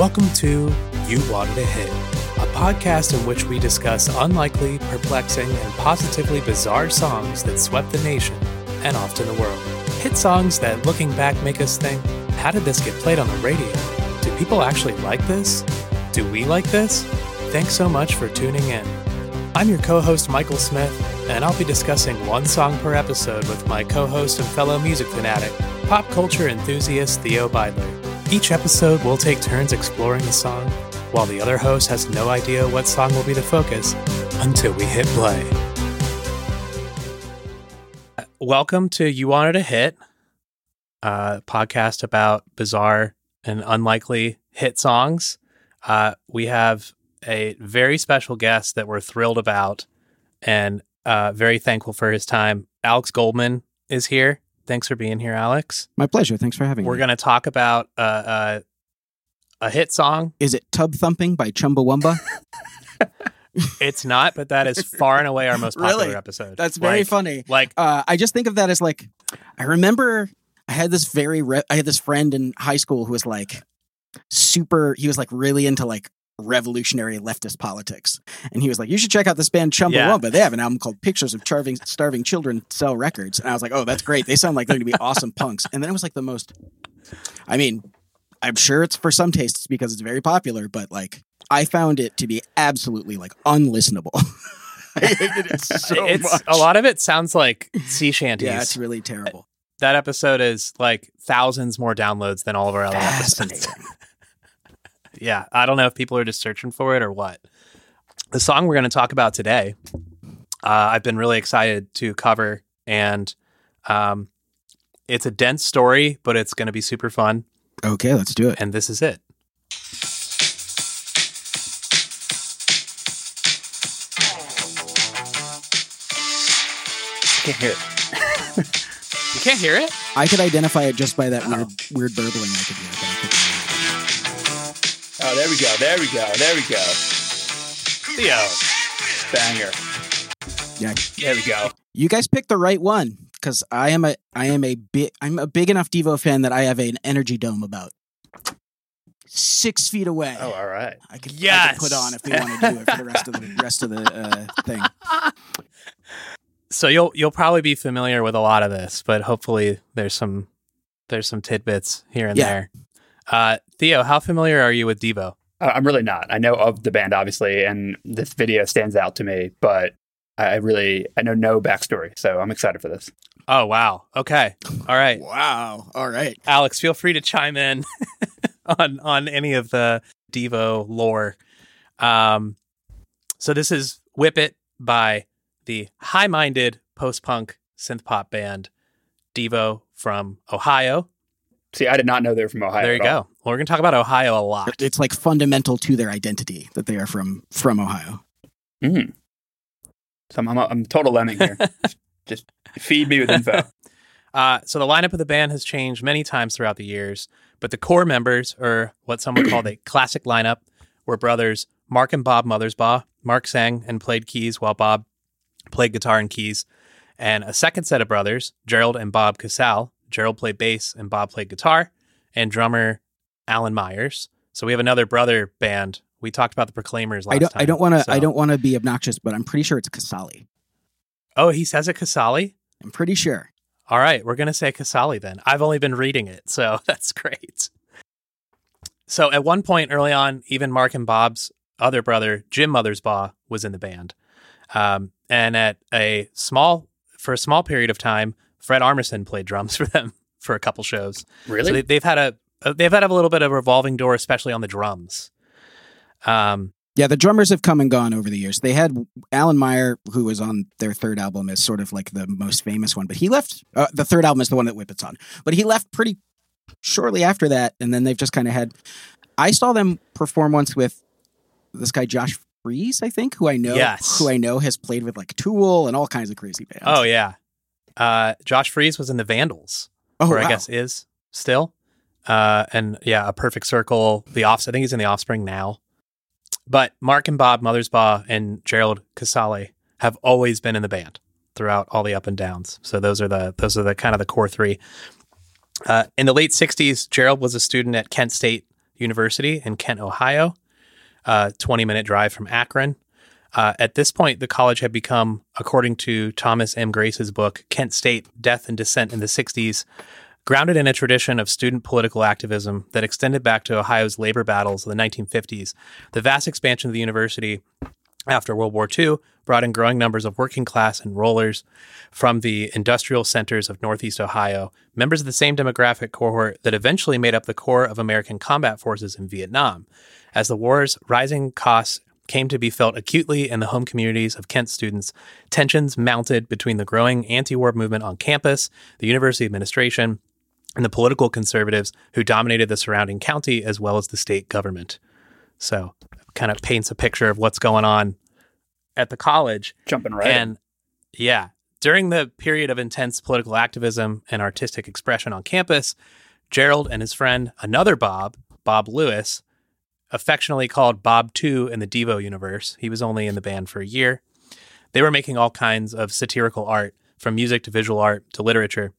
Welcome to You Wanted a Hit, a podcast in which we discuss unlikely, perplexing, and positively bizarre songs that swept the nation and often the world. Hit songs that, looking back, make us think how did this get played on the radio? Do people actually like this? Do we like this? Thanks so much for tuning in. I'm your co host, Michael Smith, and I'll be discussing one song per episode with my co host and fellow music fanatic, pop culture enthusiast Theo Beidler. Each episode, we'll take turns exploring the song, while the other host has no idea what song will be the focus until we hit play. Welcome to You Wanted a Hit, a podcast about bizarre and unlikely hit songs. Uh, we have a very special guest that we're thrilled about and uh, very thankful for his time. Alex Goldman is here. Thanks for being here, Alex. My pleasure. Thanks for having me. We're going to talk about uh, uh, a hit song. Is it Tub Thumping by Chumbawamba? It's not, but that is far and away our most popular Really? episode. That's very Like- funny. Like, Uh, I just think of that as like, I remember I had this very, re- I had this friend in high school who was like super, he was like really into like revolutionary leftist politics. And he was like, you should check out this band Chumbawamba. They have an album called Pictures of Starving, Starving Children Sell Records. And I was like, oh, that's great. They sound like they're going to be awesome punks. And then it was like the most, I mean, I'm sure it's for some tastes because it's very popular, but like, I found it to be absolutely like unlistenable. I hated it so it's much. a lot of it sounds like sea shanties. Yeah, it's really terrible. that episode is like thousands more downloads than all of our other episodes. Fascinating. yeah, I don't know if people are just searching for it or what. The song we're going to talk about today, uh, I've been really excited to cover, and um, it's a dense story, but it's going to be super fun. Okay, let's do it. And this is it. Can't hear it. You can't hear it? I could identify it just by that weird, weird burbling I could hear. But I couldn't Oh, there we go. There we go. There we go. Theo. Banger. yeah, There we go. you guys picked the right one because I am a I am a big I'm a big enough Devo fan that I have an energy dome about six feet away. Oh, all right. I could, I yes! could put on if we want to do it for the rest of the rest of the uh, thing. So you'll you'll probably be familiar with a lot of this, but hopefully there's some there's some tidbits here and Yeah. there. Uh, Theo, how familiar are you with Devo? Uh, I'm really not. I know of the band, obviously, and this video stands out to me, but I really, I know no backstory. So I'm excited for this. Oh wow. Okay. All right. Wow. All right. Alex, feel free to chime in on on any of the Devo lore. Um, so this is "Whip It" by the high-minded post-punk synth-pop band Devo from Ohio. See, I did not know they were from Ohio. there you at all. Go. Well, we're gonna talk about Ohio a lot. It's like fundamental to their identity that they are from from Ohio. Mm. So I'm, I'm, I'm total lemming here. Just feed me with info. Uh, so the lineup of the band has changed many times throughout the years, but the core members, or what some would call the classic lineup, were brothers Mark and Bob Mothersbaugh. Mark sang and played keys while Bob played guitar and keys. And a second set of brothers, Gerald and Bob Casal. Gerald played bass and Bob played guitar, and drummer Alan Myers. So we have another brother band. We talked about the Proclaimers last I don't time. I don't want to so- I don't want to be obnoxious, but I'm pretty sure it's Casali. Oh, he says it Casali? I'm pretty sure. All right, we're going to say Casali then. I've only been reading it, so that's great. So at one point early on, even Mark and Bob's other brother, Jim Mothersbaugh, was in the band. Um, and at a small, for a small period of time, Fred Armisen played drums for them for a couple shows. Really? So they, they've had a they've had a little bit of a revolving door, especially on the drums. Um, Yeah, the drummers have come and gone over the years. They had Alan Meyer, who was on their third album, is sort of like the most famous one, but he left. Uh, the third album is the one that Whip It's on, but he left pretty shortly after that, and then they've just kind of had. I saw them perform once with this guy Josh Freese, I think, who I know, Yes. who I know has played with like Tool and all kinds of crazy bands. oh yeah, uh, Josh Freese was in the Vandals. oh or wow. I guess is still. Uh, and yeah, a perfect circle. The off. I think he's in the Offspring now. But Mark and Bob Mothersbaugh and Gerald Casale have always been in the band throughout all the up and downs. So those are the those are the kind of the core three. Uh, in the late '60s, Gerald was a student at Kent State University in Kent, Ohio, a 20 minute drive from Akron. Uh, at this point, the college had become, according to Thomas M. Grace's book, Kent State Death and Dissent in the 60s, grounded in a tradition of student political activism that extended back to Ohio's labor battles of the 1950s. The vast expansion of the university after World War II brought in growing numbers of working class enrollers from the industrial centers of Northeast Ohio, members of the same demographic cohort that eventually made up the core of American combat forces in Vietnam. As the war's rising costs came to be felt acutely in the home communities of Kent students, tensions mounted between the growing anti war movement on campus, the university administration, and the political conservatives who dominated the surrounding county as well as the state government. So, kind of paints a picture of what's going on at the college. Jumping right. in. And yeah, during the period of intense political activism and artistic expression on campus, Gerald and his friend, another Bob, Bob Lewis, affectionately called Bob 2 in the Devo universe, he was only in the band for a year. They were making all kinds of satirical art, from music to visual art to literature.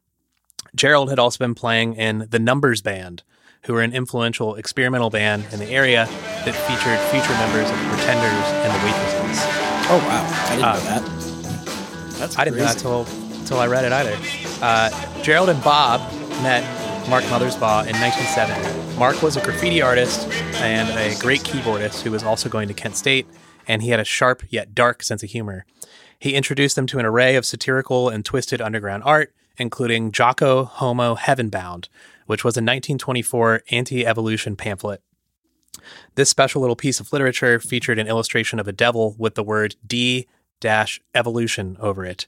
Gerald had also been playing in the Numbers Band, who were an influential experimental band in the area that featured future members of the Pretenders and the Waitresses. Oh wow, I didn't uh, know that. That's I didn't know that until until I read it either. Uh, Gerald and Bob met Mark Mothersbaugh in 1970. Mark was a graffiti artist and a great keyboardist who was also going to Kent State, and he had a sharp yet dark sense of humor. He introduced them to an array of satirical and twisted underground art, including Jocko Homo Heavenbound, which was a 1924 anti evolution pamphlet. This special little piece of literature featured an illustration of a devil with the word D evolution over it.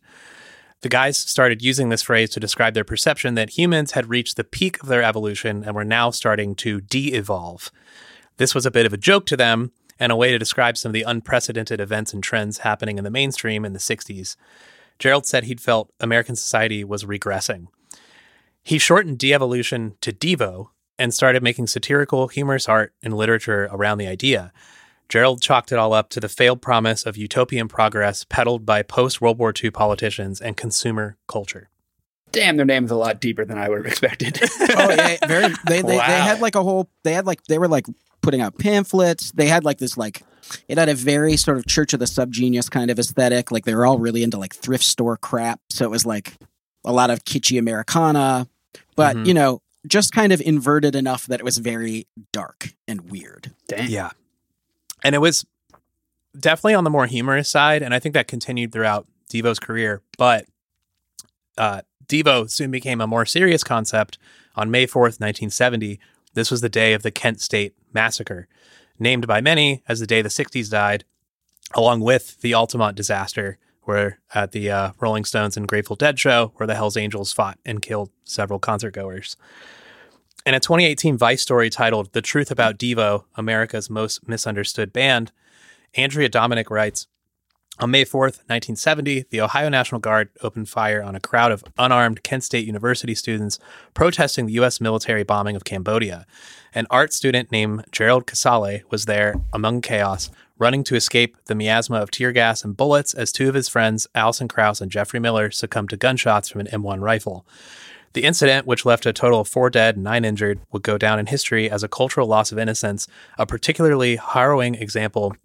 The guys started using this phrase to describe their perception that humans had reached the peak of their evolution and were now starting to de evolve. This was a bit of a joke to them and a way to describe some of the unprecedented events and trends happening in the mainstream in the 60s. Gerald said he'd felt American society was regressing. He shortened de evolution to Devo and started making satirical, humorous art and literature around the idea. Gerald chalked it all up to the failed promise of utopian progress peddled by post World War II politicians and consumer culture. Damn, their name is a lot deeper than I would have expected. oh yeah, very. They they, wow. they had like a whole. They had like they were like putting out pamphlets. They had like this like it had a very sort of Church of the Subgenius kind of aesthetic. Like they were all really into like thrift store crap. So it was like a lot of kitschy Americana, but mm-hmm. you know, just kind of inverted enough that it was very dark and weird. Damn. Yeah and it was definitely on the more humorous side, and I think that continued throughout Devo's career. But uh, Devo soon became a more serious concept on May 4th, 1970. This was the day of the Kent State Massacre, named by many as the day the 60s died, along with the Altamont disaster, where at the uh, Rolling Stones and Grateful Dead show, where the Hells Angels fought and killed several concert goers. In a 2018 Vice story titled The Truth About Devo, America's Most Misunderstood Band, Andrea Domanick writes On May 4th, 1970, the Ohio National Guard opened fire on a crowd of unarmed Kent State University students protesting the U.S. military bombing of Cambodia. An art student named Gerald Casale was there among chaos, running to escape the miasma of tear gas and bullets as two of his friends, Allison Krause and Jeffrey Miller, succumbed to gunshots from an M1 rifle. The incident, which left a total of four dead and nine injured, would go down in history as a cultural loss of innocence, a particularly harrowing example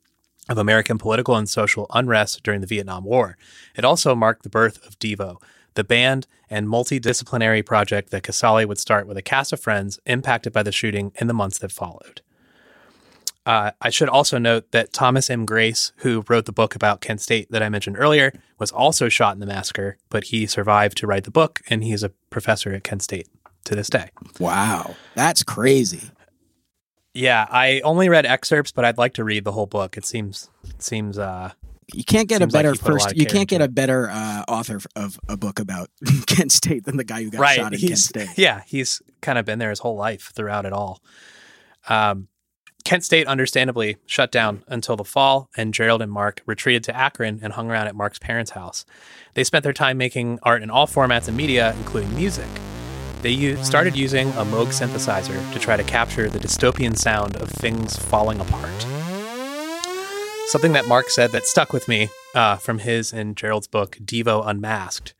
of American political and social unrest during the Vietnam War. It also marked the birth of Devo, the band and multidisciplinary project that Casale would start with a cast of friends impacted by the shooting in the months that followed. Uh, I should also note that Thomas M. Grace, who wrote the book about Kent State that I mentioned earlier, was also shot in the massacre, but he survived to write the book, and he is a professor at Kent State to this day. Wow, that's crazy. Yeah, I only read excerpts, but I'd like to read the whole book. It seems it seems uh, you can't get a better like first. A you can't get a better uh, author of a book about Kent State than the guy who got right. shot at Kent State. Yeah, he's kind of been there his whole life throughout it all. Um, Kent State understandably shut down until the fall, and Gerald and Mark retreated to Akron and hung around at Mark's parents' house. They spent their time making art in all formats and media, including music. They u- started using a Moog synthesizer to try to capture the dystopian sound of things falling apart. Something that Mark said that stuck with me uh, from his and Gerald's book, Devo Unmasked,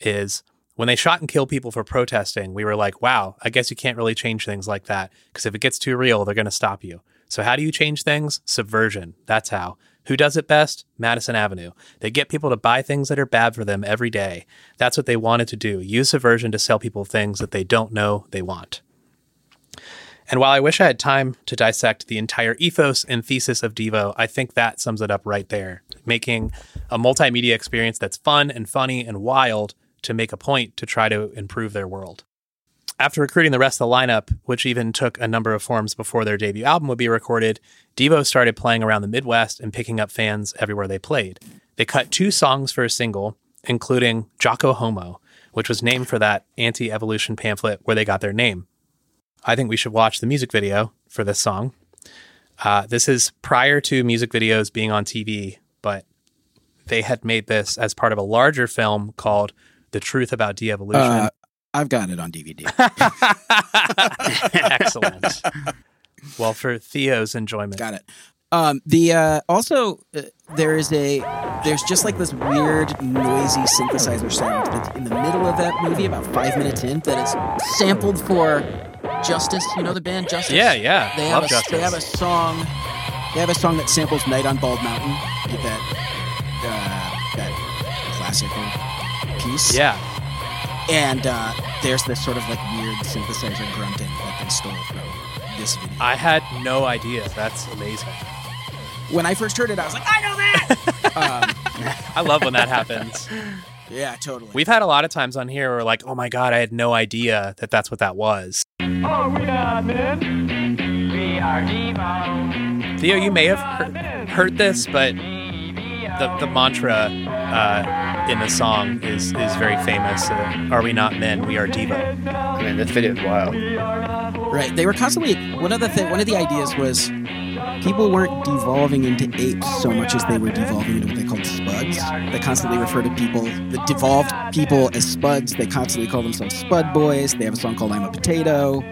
is When they shot and killed people for protesting, we were like, wow, I guess you can't really change things like that because if it gets too real, they're going to stop you. So, how do you change things? Subversion. That's how. Who does it best? Madison Avenue. They get people to buy things that are bad for them every day. That's what they wanted to do use subversion to sell people things that they don't know they want. And while I wish I had time to dissect the entire ethos and thesis of Devo, I think that sums it up right there. Making a multimedia experience that's fun and funny and wild to make a point to try to improve their world. After recruiting the rest of the lineup, which even took a number of forms before their debut album would be recorded, Devo started playing around the Midwest and picking up fans everywhere they played. They cut two songs for a single, including Jocko Homo, which was named for that anti evolution pamphlet where they got their name. I think we should watch the music video for this song. Uh, this is prior to music videos being on TV, but they had made this as part of a larger film called The Truth About De Evolution. Uh, I've got it on DVD. Excellent. well, for Theo's enjoyment. got it. Um, the uh, also uh, there is a there's just like this weird noisy synthesizer sound that's in the middle of that movie about five minutes in that is sampled for Justice. You know the band Justice. Yeah, yeah. They Love have a Justice. they have a song. They have a song that samples "Night on Bald Mountain." Get that uh, that classic piece. Yeah. And uh, there's this sort of like weird synthesizer grunting that they stole from this video. I had no idea. That's amazing. when I first heard it, I was like, I know that. um, I love when that happens. yeah, totally. We've had a lot of times on here where we're like, oh my God, I had no idea that that's what that was. Oh, we are men. We are Devo. Theo, you may have heard, heard this, but the, the mantra uh, in the song is, is very famous. Uh, are we not men? We are Devo. I mean, this video is wild. Right. They were constantly one of the th- one of the ideas was people weren't devolving into apes so much as they were devolving into what they called spuds. They constantly refer to people, the devolved people, as spuds. They constantly call themselves spud boys. They have a song called "I'm a Potato."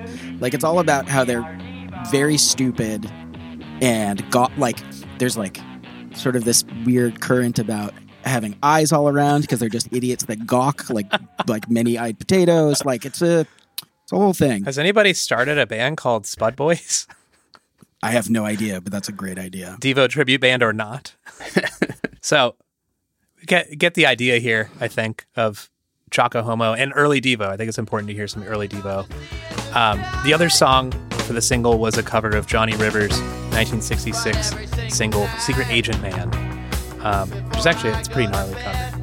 Like it's all about how they're very stupid and got like there's like sort of this weird current about having eyes all around because they're just idiots that gawk like like many-eyed potatoes. Like it's a it's a whole thing. Has anybody started a band called Spud Boys? I have no idea, but that's a great idea. Devo tribute band or not? so get get the idea here, I think, of Jocko Homo and early Devo. I think it's important to hear some early Devo. Um, the other song for the single was a cover of Johnny Rivers' 1966 single "Secret Agent Man," um, which is actually it's a pretty gnarly cover.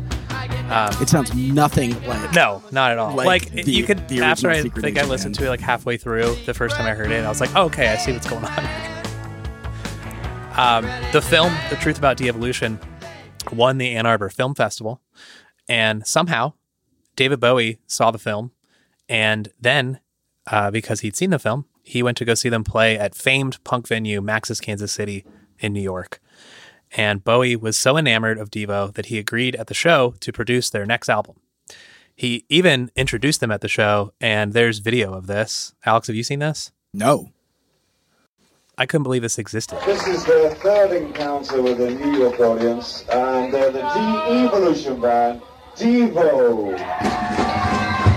Um, It sounds nothing like no, not at all. Like Like, the- you could the after I Secret think I listened band. to it like halfway through the first time I heard it, I was like, oh, okay, I see what's going on. um, the film, The Truth About De-Evolution, won the Ann Arbor Film Festival, and somehow David Bowie saw the film, and then uh, because he'd seen the film, he went to go see them play at famed punk venue Max's Kansas City in New York. And Bowie was so enamored of Devo that he agreed at the show to produce their next album. He even introduced them at the show, and there's video of this. Alex, have you seen this? no. I couldn't believe this existed. This is their third encounter with a New York audience, and they're the De-Evolution band, Devo.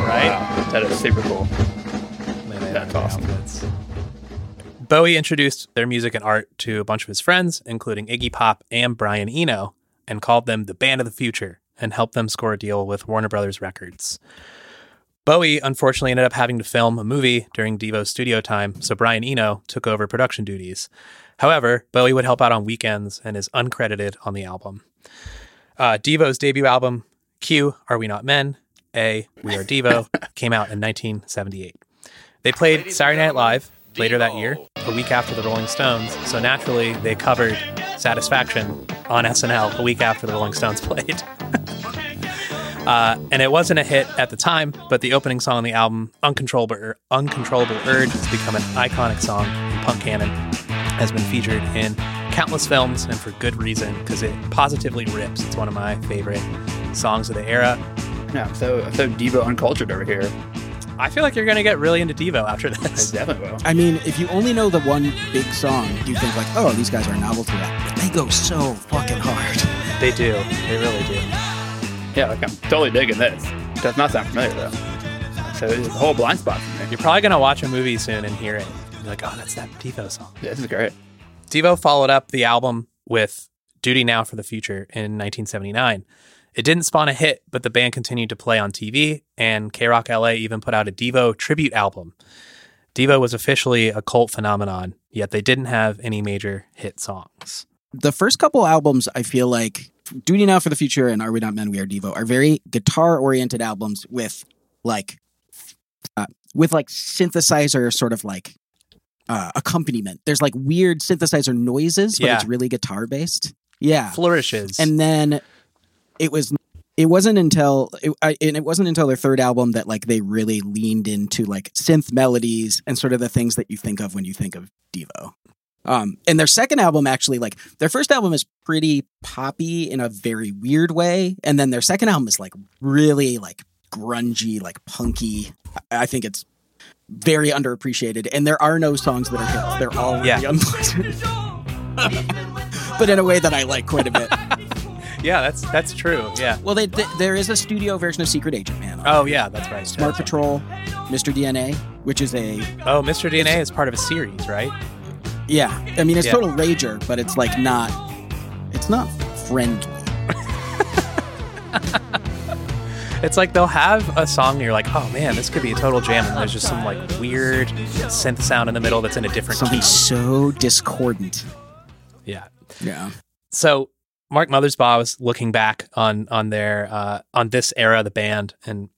Right? That is super cool. That's awesome. Bowie introduced their music and art to a bunch of his friends, including Iggy Pop and Brian Eno, and called them the band of the future and helped them score a deal with Warner Brothers Records. Bowie unfortunately ended up having to film a movie during Devo's studio time, so Brian Eno took over production duties. However, Bowie would help out on weekends and is uncredited on the album. Uh, Devo's debut album, Q, Are We Not Men? A, We Are Devo, came out in 1978. They played Saturday Night Live later that year, a week after the Rolling Stones, so naturally they covered Satisfaction on SNL a week after the Rolling Stones played. Uh, and it wasn't a hit at the time, but the opening song on the album, Uncontrollable, Ur- Uncontrollable Urge, has become an iconic song in punk canon, has been featured in countless films, and for good reason, because it positively rips. It's one of my favorite songs of the era. Yeah, I'm so, I'm so Devo uncultured over here. I feel like you're going to get really into Devo after this. I definitely will. I mean, if you only know the one big song, you think like, oh, these guys are novelty act. But they go so fucking hard. They do. They really do. Yeah, like I'm totally digging this. Does not sound familiar though. So it's a whole blind spot for me. You're probably gonna watch a movie soon and hear it. You're like, oh, that's that Devo song. Yeah, this is great. Devo followed up the album with Duty Now for the Future in 1979. It didn't spawn a hit, but the band continued to play on TV, and KROQ LA even put out a Devo tribute album. Devo was officially a cult phenomenon, yet they didn't have any major hit songs. The first couple albums, I feel like Duty Now for the Future and Are We Not Men, We Are Devo are very guitar oriented albums with like uh, with like synthesizer sort of like uh, accompaniment. There's like weird synthesizer noises, but Yeah. it's really guitar based. Yeah, Flourishes. and then it was it wasn't until it, I, and it wasn't until their third album that like they really leaned into like synth melodies and sort of the things that you think of when you think of Devo. Um, and their second album actually like their first album is pretty poppy in a very weird way, and then their second album is like really like grungy, like punky. I, I think it's very underappreciated, and there are no songs that are hits. They're all really Yeah. unpleasant, but in a way that I like quite a bit. yeah, that's that's true. Yeah. Well, they, they, there is a studio version of Secret Agent Man. Oh yeah, that's right. Smart That's right. Patrol, Mr. DNA, which is a Oh, Mr. DNA is part of a series, right? yeah. I mean, it's Yeah. total rager, but it's like not. It's not friendly. It's like they'll have a song and you're like, oh man, this could be a total jam, and there's just some like weird synth sound in the middle that's in a different Something key. so discordant. Yeah. Yeah. So Mark Mothersbaugh was looking back on on their uh, on this era of the band and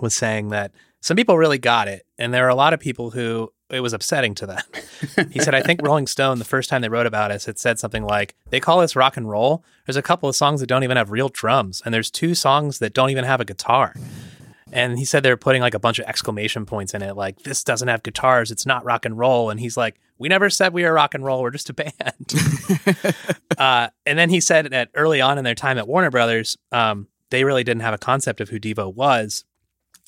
was saying that some people really got it, and there are a lot of people who it was upsetting to them. he said, "I think Rolling Stone, the first time they wrote about us, it said something like they call us rock and roll. There's a couple of songs that don't even have real drums, and there's two songs that don't even have a guitar." And he said they were putting like a bunch of exclamation points in it, like this doesn't have guitars, it's not rock and roll. And he's like, "We never said we were rock and roll. We're just a band." uh, and then he said that early on in their time at Warner Brothers, um, they really didn't have a concept of who Devo was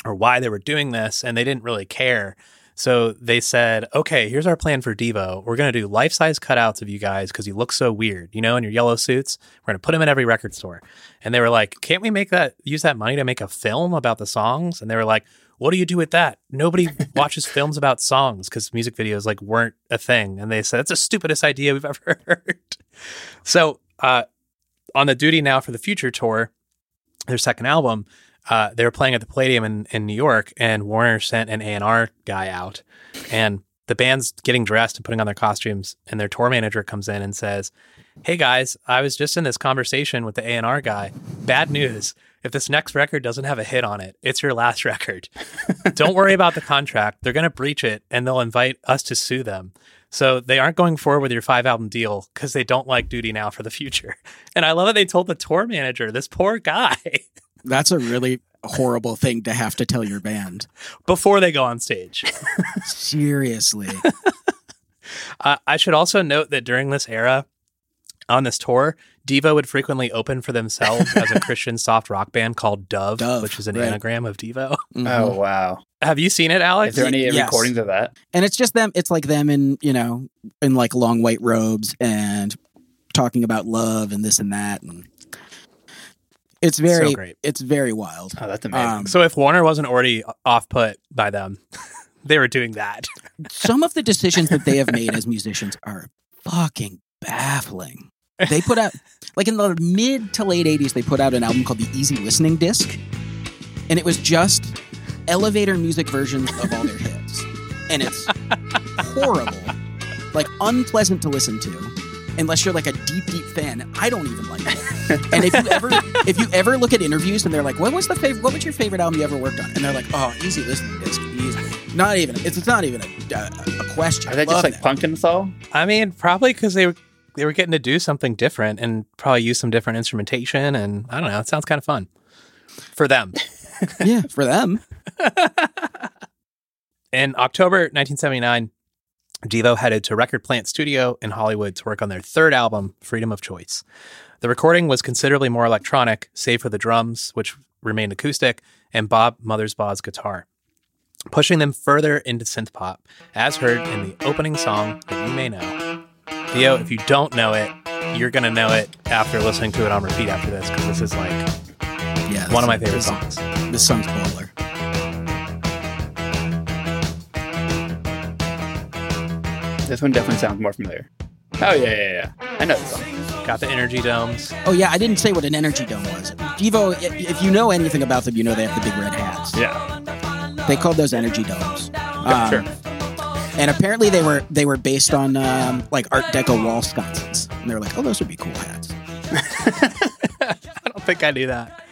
or why they were doing this, and they didn't really care. So they said, okay, here's our plan for Devo. We're going to do life size cutouts of you guys because you look so weird, you know, in your yellow suits. We're going to put them in every record store. And they were like, can't we make that, use that money to make a film about the songs? And they were like, what do you do with that? Nobody watches films about songs because music videos like weren't a thing. And they said, that's the stupidest idea we've ever heard. So, uh, on the Duty Now for the Future tour, their second album, uh, they were playing at the Palladium in, in New York, and Warner sent an A&R guy out. And the band's getting dressed and putting on their costumes, and their tour manager comes in and says, Hey guys, I was just in this conversation with the A&R guy. Bad news. If this next record doesn't have a hit on it, it's your last record. Don't worry about the contract. They're going to breach it and they'll invite us to sue them. So they aren't going forward with your five album deal because they don't like Duty Now for the future. And I love that they told the tour manager, this poor guy, That's a really horrible thing to have to tell your band. before they go on stage. Seriously. Uh, I should also note that during this era, on this tour, Devo would frequently open for themselves as a Christian soft rock band called Dove, Dove, which is an right. anagram of Devo. Mhm. Oh wow! Have you seen it, Alex? Is there any Yes. recordings of that? And it's just them. It's like them in you know in like long white robes and talking about love and this and that and it's very So great. it's very wild. Oh, that's amazing. Um, So if Warner wasn't already off put by them, they were doing that. some of the decisions that they have made as musicians are fucking baffling. They put out like in the mid to late 80s they put out an album called the Easy Listening Disc and it was just elevator music versions of all their hits. And it's horrible. Like unpleasant to listen to unless you're like a deep deep fan. I don't even like it. And if you ever if you ever look at interviews and they're like, "What was the favorite what was your favorite album you ever worked on?" and they're like, "Oh, Easy Listening Disc, easy." Not even it's, it's not even a, a, a question. Are they just like that. pumpkin soul? I mean, probably because they were they were getting to do something different and probably use some different instrumentation. And I don't know, it sounds kind of fun for them. yeah, for them. In October 1979, Devo headed to Record Plant Studio in Hollywood to work on their third album, Freedom of Choice. The recording was considerably more electronic, save for the drums, which remained acoustic, and Bob Mothersbaugh's guitar, pushing them further into synth pop, as heard in the opening song that you may know. Theo, if you don't know it, you're going to know it after listening to it on repeat after this, because this is like Yeah, one of my favorite this- songs. This song's baller. This one definitely sounds more familiar. Oh yeah, yeah, yeah. I know this song. Got the energy domes. Oh yeah, I didn't say what an energy dome was. Devo, if you know anything about them, you know they have the big red hats. Yeah, They called those energy domes. yeah Um, sure. And apparently they were they were based on um, like Art Deco wall sconces. And they were like, oh, those would be cool hats. I don't think I knew that.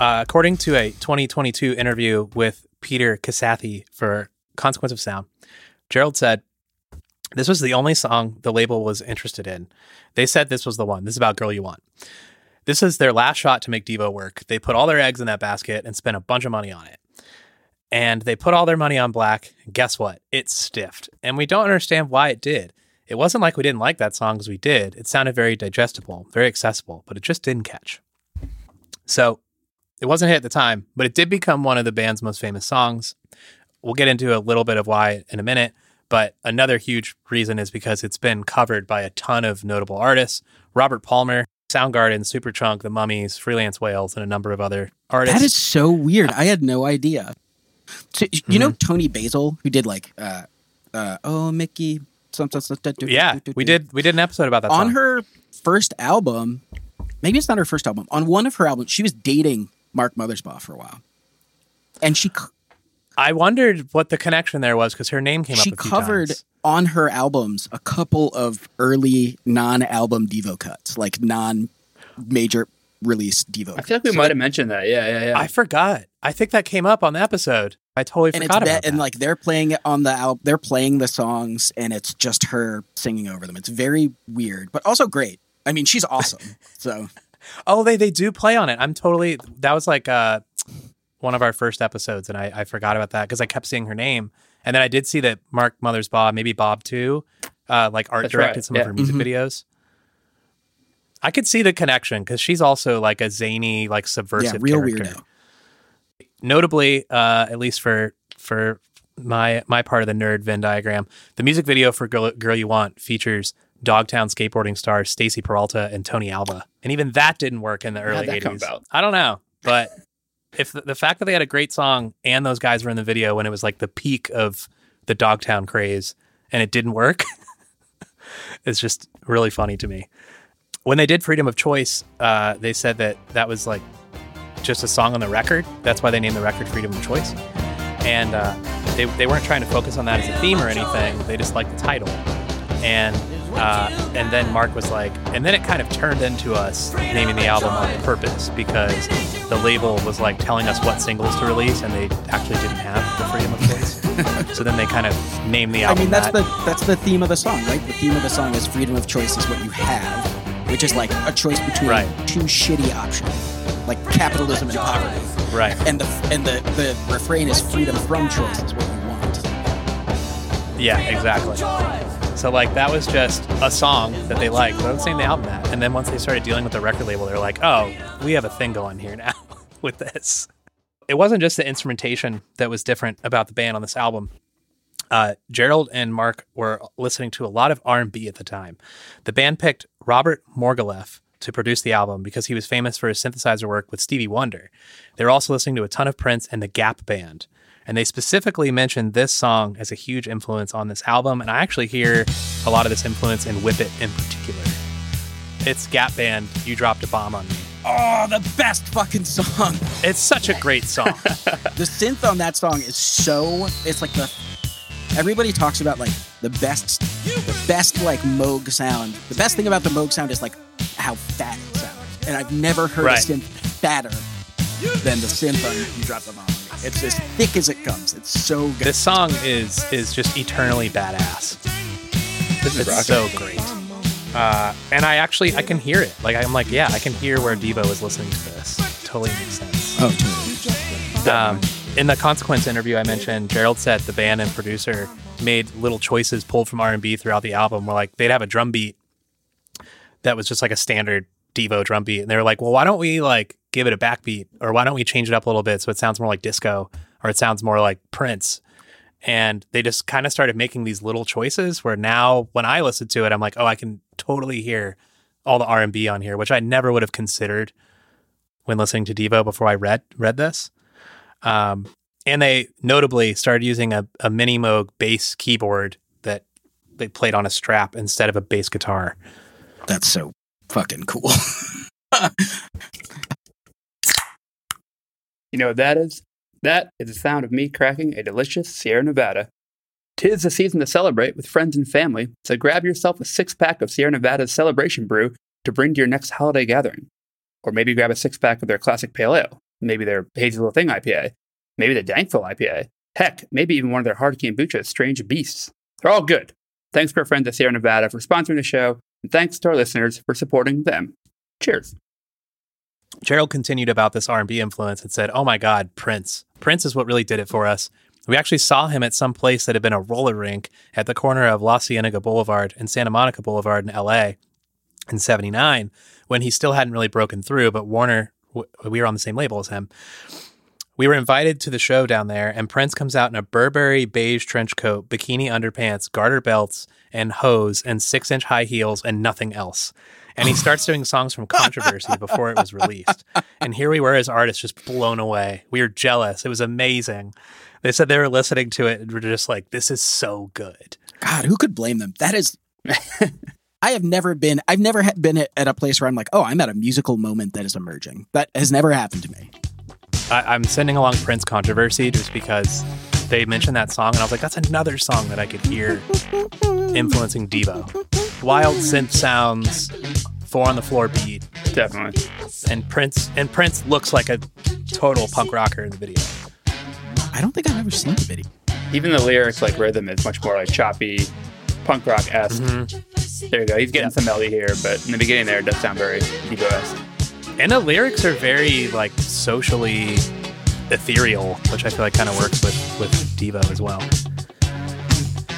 Uh, according to a 2022 interview with Peter Casathy for Consequence of Sound, Gerald said, This was the only song the label was interested in. They said this was the one. This is about Girl You Want. This is their last shot to make Devo work. They put all their eggs in that basket and spent a bunch of money on it. And they put all their money on Black. Guess what? It stiffed. And we don't understand why it did. It wasn't like we didn't like that song because we did. It sounded very digestible, very accessible, but it just didn't catch. So it wasn't hit at the time, but it did become one of the band's most famous songs. We'll get into a little bit of why in a minute, but another huge reason is because it's been covered by a ton of notable artists Robert Palmer, Soundgarden, Superchunk, The Mummies, Freelance Whales, and a number of other artists. That is so weird. I had no idea. So, you know Toni Basil, who did like, uh, uh, oh Mickey, something, something, yeah, we did we did an episode about that on song. her first album. Maybe it's not her first album. On one of her albums, she was dating Mark Mothersbaugh for a while, and she I wondered what the connection there was because her name came she up She covered times. on her albums a couple of early non-album Devo cuts, like non-major release Devo. I feel like we might have mentioned that. Yeah, yeah, yeah. I forgot. I think that came up on the episode. I totally and forgot that, about that. and like they're playing it on the album. They're playing the songs, and it's just her singing over them. It's very weird, but also great. I mean, she's awesome. so Oh, they they do play on it. I'm totally. That was like uh, one of our first episodes, and I, I forgot about that because I kept seeing her name, and then I did see that Mark Mothersbaugh, maybe Bob too, uh, like art That's directed right, some yeah. of her music Mhm. videos. I could see the connection because she's also like a zany, like yeah, subversive, real character. weirdo. Notably, uh, at least for for my my part of the nerd Venn diagram, the music video for "Girl, Girl You Want" features Dogtown skateboarding stars Stacy Peralta and Tony Alva, and even that didn't work in the early that come '80s. about? I don't know, but if the, the fact that they had a great song and those guys were in the video when it was like the peak of the Dogtown craze and it didn't work, it's just really funny to me. When they did Freedom of Choice, uh, they said that that was like just a song on the record. That's why they named the record Freedom of Choice. And uh, they, they weren't trying to focus on that as a theme or anything. They just liked the title. And uh, and then Mark was like, and then it kind of turned into us naming the album on purpose because the label was like telling us what singles to release, and they actually didn't have the freedom of choice. so then they kind of named the album. I mean, that's that. the that's the theme of the song, right? The theme of the song is freedom of choice is what you have, which is like a choice between Right. two shitty options, like capitalism and poverty. right. And the and the the refrain is freedom from choice is what you want. Yeah, exactly. So like that was just a song that they liked. But I was saying the album that. And then once they started dealing with the record label, they're like, oh, we have a thing going here now with this. It wasn't just the instrumentation that was different about the band on this album. Uh, Gerald and Mark were listening to a lot of R&B at the time. The band picked Robert Margouleff to produce the album because he was famous for his synthesizer work with Stevie Wonder. They were also listening to a ton of Prince and the Gap Band. And they specifically mentioned this song as a huge influence on this album. And I actually hear a lot of this influence in Whip It in particular. It's Gap Band, You Dropped a Bomb on Me. Oh, the best fucking song. It's such a great song. The synth on that song is so it's like the everybody talks about like the best the best like Moog sound. The best thing about the Moog sound is like how fat it sounds. And I've never heard Right. a synth fatter than the synth on You Drop the Bomb. on It's as thick as it comes. It's so good. this song is is just eternally badass. this is It's so great. Uh, and I actually I can hear it. Like I'm like, yeah, I can hear where Devo is listening to this. Totally makes sense. oh, totally. Um, in the Consequence interview I mentioned, Gerald said the band and producer made little choices pulled from R&B throughout the album. Where like they'd have a drum beat that was just like a standard Devo drum beat, and they were like, "Well, why don't we like give it a backbeat, or why don't we change it up a little bit so it sounds more like disco, or it sounds more like Prince?" And they just kind of started making these little choices. Where now, when I listen to it, I'm like, "Oh, I can totally hear all the R&B on here," which I never would have considered when listening to Devo before I read read this. Um, and they notably started using a, a Mini Moog bass keyboard that they played on a strap instead of a bass guitar. That's so fucking cool. You know what that is? That is the sound of me cracking a delicious Sierra Nevada. Tis the season to celebrate with friends and family, so grab yourself a six pack of Sierra Nevada's Celebration Brew to bring to your next holiday gathering. Or maybe grab a six pack of their classic pale ale, maybe their Hazy Little Thing IPA, maybe the Dankful IPA, heck, maybe even one of their hard kombucha Strange Beasts. They're all good. Thanks to our friends at Sierra Nevada for sponsoring the show, and thanks to our listeners for supporting them. Cheers. Gerald continued about this R&B influence and said, "Oh my God, Prince! Prince is what really did it for us. We actually saw him at some place that had been a roller rink at the corner of La Cienega Boulevard and Santa Monica Boulevard in L.A. in '79 when he still hadn't really broken through, but Warner, we were on the same label as him." We were invited to the show down there, and Prince comes out in a Burberry beige trench coat, bikini underpants, garter belts, and hose, and six inch high heels, and nothing else. And he starts doing songs from Controversy before it was released. And here we were as artists, just blown away. We were jealous. It was amazing. They said they were listening to it and were just like, this is so good. God, who could blame them? That is. I have never been. I've never been at, at a place where I'm like, oh, I'm at a musical moment that is emerging. That has never happened to me. I, I'm sending along Prince Controversy just because they mentioned that song, and I was like, that's another song that I could hear influencing Devo. Wild synth sounds, four on the floor beat, Definitely. and Prince and Prince looks like a total punk rocker in the video. I don't think I've ever seen the video. Even the lyrics, like rhythm, is much more like choppy, punk rock esque. Mm-hmm. There you go. He's getting some melody here, but in the beginning there, it does sound very esque. And the lyrics are very like socially ethereal, which I feel like kind of works with with Devo as well.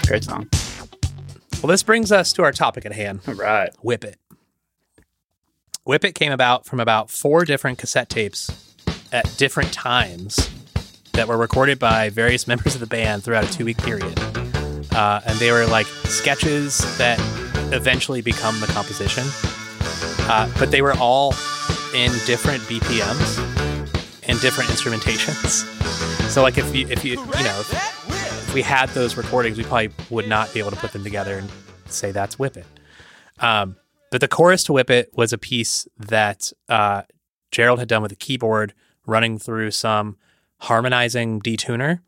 Great song. Well, this brings us to our topic at hand. All right. Whip It. Whip It came about from about four different cassette tapes at different times that were recorded by various members of the band throughout a two week period. Uh, and they were like sketches that eventually become the composition. Uh, but they were all in different BPMs and different instrumentations. So, like, if you, if you, you know, if, we had those recordings, we probably would not be able to put them together and say that's Whip It. Um, but the chorus to Whip It was a piece that uh, Gerald had done with a keyboard running through some harmonizing detuner.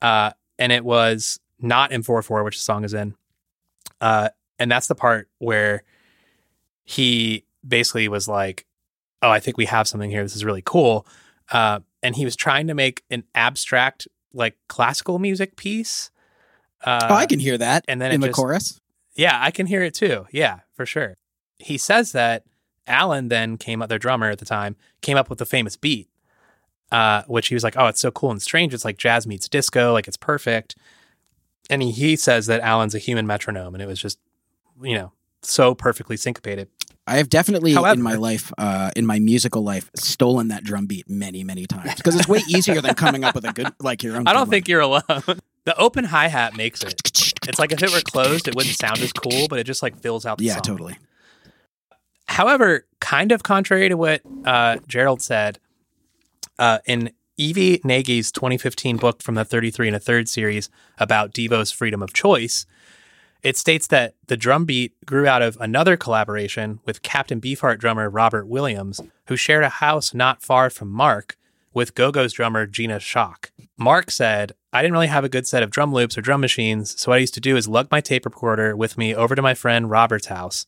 Uh, and it was not in 4 4, which the song is in. Uh, and that's the part where he basically was like, Oh, I think we have something here. This is really cool. Uh, and he was trying to make an abstract, like classical music piece. Uh, oh, I can hear that. and then in the just- chorus. yeah, I can hear it too. Yeah, for sure. He says that Alan then came up, their drummer at the time, came up with the famous beat, uh, which he was like, oh, it's so cool and strange. It's like jazz meets disco, like it's perfect. And he, he says that Alan's a human metronome, and it was just, you know, so perfectly syncopated. I have definitely However- in my life, uh, in my musical life, stolen that drum beat many, many times because it's way easier than coming up with a good like your own. I don't think you're alone. the open hi hat makes it. It's like if it were closed, it wouldn't sound as cool, but it just like fills out the Yeah, song. totally. However, kind of contrary to what uh, Gerald said, uh, in Evie Nagy's 2015 book from the 33 and a third series about Devo's freedom of choice, it states that the drum beat grew out of another collaboration with Captain Beefheart drummer Robert Williams, who shared a house not far from Mark with Go Go's drummer Gina Schock. Mark said, I didn't really have a good set of drum loops or drum machines, so what I used to do is lug my tape recorder with me over to my friend Robert's house.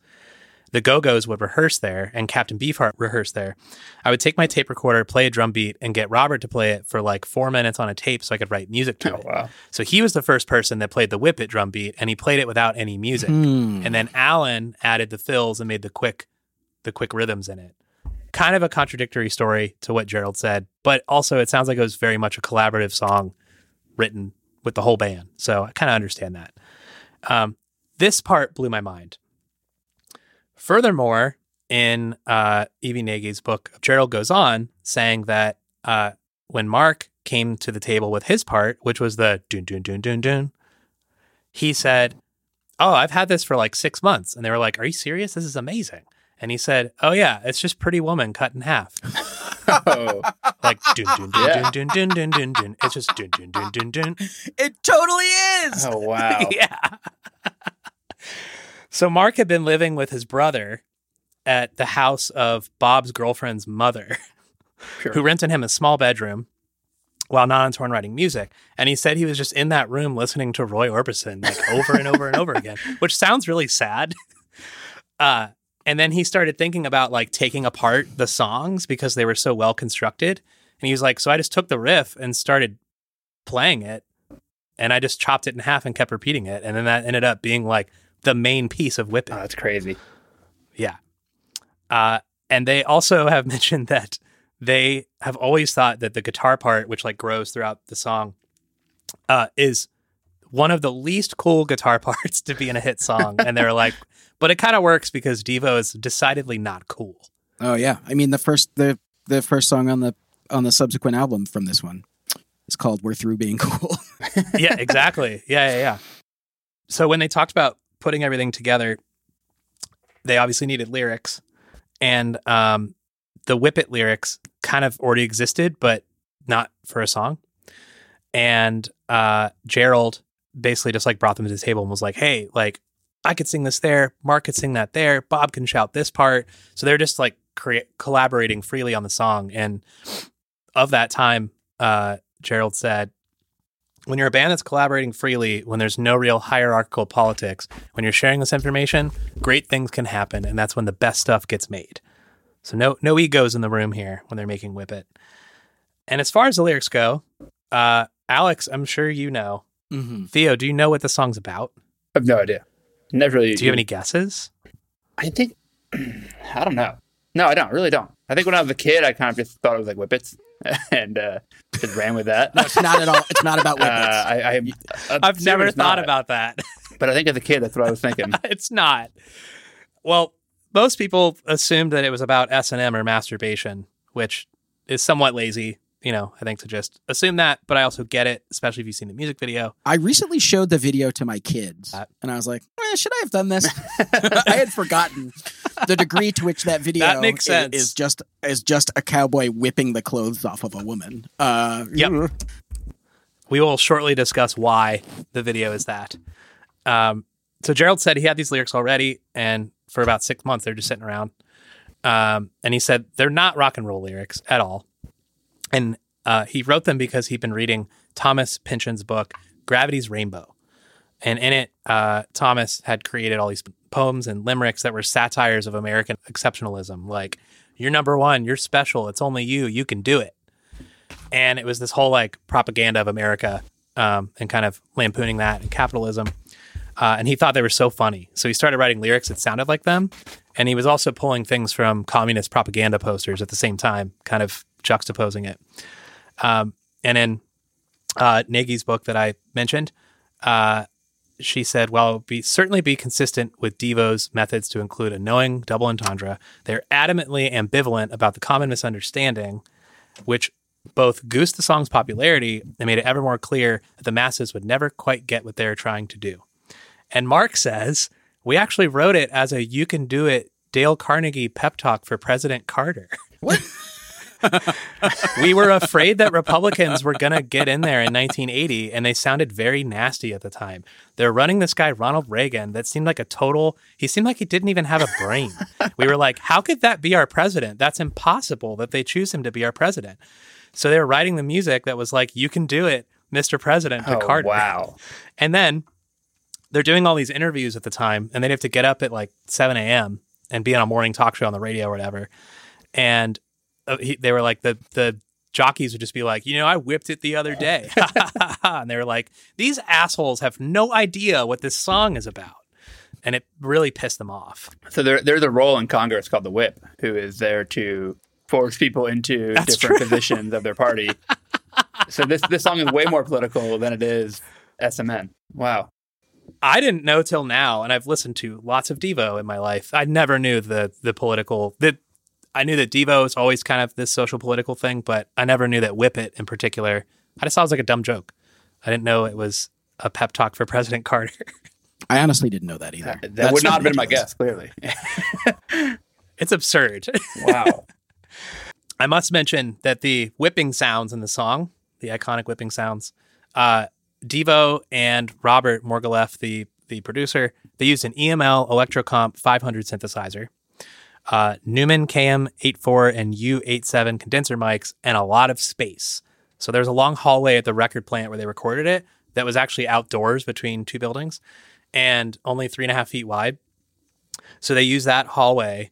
The Go Go's would rehearse there, and Captain Beefheart rehearsed there. I would take my tape recorder, play a drum beat, and get Robert to play it for like four minutes on a tape so I could write music to Oh, it. wow. So he was the first person that played the Whip It drum beat, and he played it without any music. Hmm. And then Alan added the fills and made the quick, the quick rhythms in it. Kind of a contradictory story to what Gerald said, but also it sounds like it was very much a collaborative song written with the whole band. So I kind of understand that. Um, this part blew my mind. Furthermore, in uh, Evie Nagy's book, Gerald goes on saying that uh, when Mark came to the table with his part, which was the dun dun dun dun dun, he said, "Oh, I've had this for like six months," and they were like, "Are you serious? This is amazing." And he said, "Oh yeah, it's just Pretty Woman cut in half." Oh, Like dun dun dun Yeah. dun dun dun dun dun. It's just dun dun dun dun dun. It totally is. oh wow. yeah. So Mark had been living with his brother at the house of Bob's girlfriend's mother, Sure. who rented him a small bedroom while not on torn writing music. And he said he was just in that room listening to Roy Orbison like over and over and over again, which sounds really sad. Uh, and then he started thinking about like taking apart the songs because they were so well constructed. And he was like, so I just took the riff and started playing it and I just chopped it in half and kept repeating it. And then that ended up being like the main piece of Whip It. Oh, that's crazy. Yeah. Uh, and they also have mentioned that they have always thought that the guitar part, which like grows throughout the song, uh, is one of the least cool guitar parts to be in a hit song. and they're like, but it kind of works because Devo is decidedly not cool. Oh yeah, I mean the first the the first song on the on the subsequent album from this one is called "We're Through Being Cool." yeah, exactly. Yeah, yeah, yeah. So when they talked about putting everything together, they obviously needed lyrics, and um, the Whip It lyrics kind of already existed, but not for a song. And uh, Gerald basically just like brought them to the table and was like, "Hey, like I could sing this there, Mark could sing that there, Bob can shout this part." So they're just like crea- collaborating freely on the song. And of that time, uh, Gerald said, when you're a band that's collaborating freely, when there's no real hierarchical politics, when you're sharing this information, great things can happen, and that's when the best stuff gets made. So no no egos in the room here when they're making Whip It. And as far as the lyrics go, uh, Alex, I'm sure you know. mm-hmm. Theo, do you know what the song's about? I have no idea. Never really. Do you have any guesses? I think I don't know. No, I don't. Really don't. I think when I was a kid, I kind of just thought it was like whippets and uh, just ran with that. No, it's not at all. It's not about Uh, whippets. I, I, I'm I've never it's thought not, about that. But I think as a kid, that's what I was thinking. it's not. Well, most people assumed that it was about S and M or masturbation, which is somewhat lazy. You know, I think to just assume that, but I also get it, especially if you've seen the music video. I recently showed the video to my kids, and I was like, eh, "Should I have done this?" I had forgotten the degree to which that video That makes sense. is just is just a cowboy whipping the clothes off of a woman. Uh, Yep. We will shortly discuss why the video is that. Um, so Gerald said he had these lyrics already, and for about six months they're just sitting around. Um, and he said they're not rock and roll lyrics at all. And uh, he wrote them because he'd been reading Thomas Pynchon's book Gravity's Rainbow, and in it, uh, Thomas had created all these poems and limericks that were satires of American exceptionalism, like "You're number one, you're special, it's only you, you can do it." and it was this whole like propaganda of America um, and kind of lampooning that and capitalism. Uh, and he thought they were so funny, so he started writing lyrics that sounded like them. And he was also pulling things from communist propaganda posters at the same time, kind of juxtaposing it. Um, and in uh, Nagy's book that I mentioned, uh, she said, "Well, be certainly be consistent with Devo's methods to include a knowing double entendre, they're adamantly ambivalent about the common misunderstanding, which both goosed the song's popularity and made it ever more clear that the masses would never quite get what they were trying to do." And Mark says, "We actually wrote it as a you can do it Dale Carnegie pep talk for President Carter." What? we were afraid that Republicans were going to get in there in 1980, and they sounded very nasty at the time. They're running this guy, Ronald Reagan, that seemed like a total, he seemed like he didn't even have a brain. we were like, how could that be our president? That's impossible that they choose him to be our president. So they were writing the music that was like, you can do it, Mr. President, to Oh, Carter. wow. And then they're doing all these interviews at the time, and they'd have to get up at like 7 a.m. and be on a morning talk show on the radio or whatever. And uh, he, they were like, the, the jockeys would just be like, you know, I whipped it the other day. and they were like, these assholes have no idea what this song is about. And it really pissed them off. So there, there's a role in Congress called the whip, who is there to force people into That's different true. positions of their party. so this this song is way more political than it is SMN. Wow. I didn't know till now, and I've listened to lots of Devo in my life. I never knew the the political that I knew that Devo is always kind of this social political thing, but I never knew that Whip It in particular. I just thought it was like a dumb joke. I didn't know it was a pep talk for President Carter. I honestly didn't know that either. That That's would not have been my guess, clearly. it's absurd. wow. I must mention that the whipping sounds in the song, the iconic whipping sounds, uh, Devo and Robert Margouleff, the the producer, they used an EML Electrocomp 500 synthesizer, uh, Neumann KM84 and U87 condenser mics, and a lot of space. So there's a long hallway at the record plant where they recorded it that was actually outdoors between two buildings and only three and a half feet wide. So they used that hallway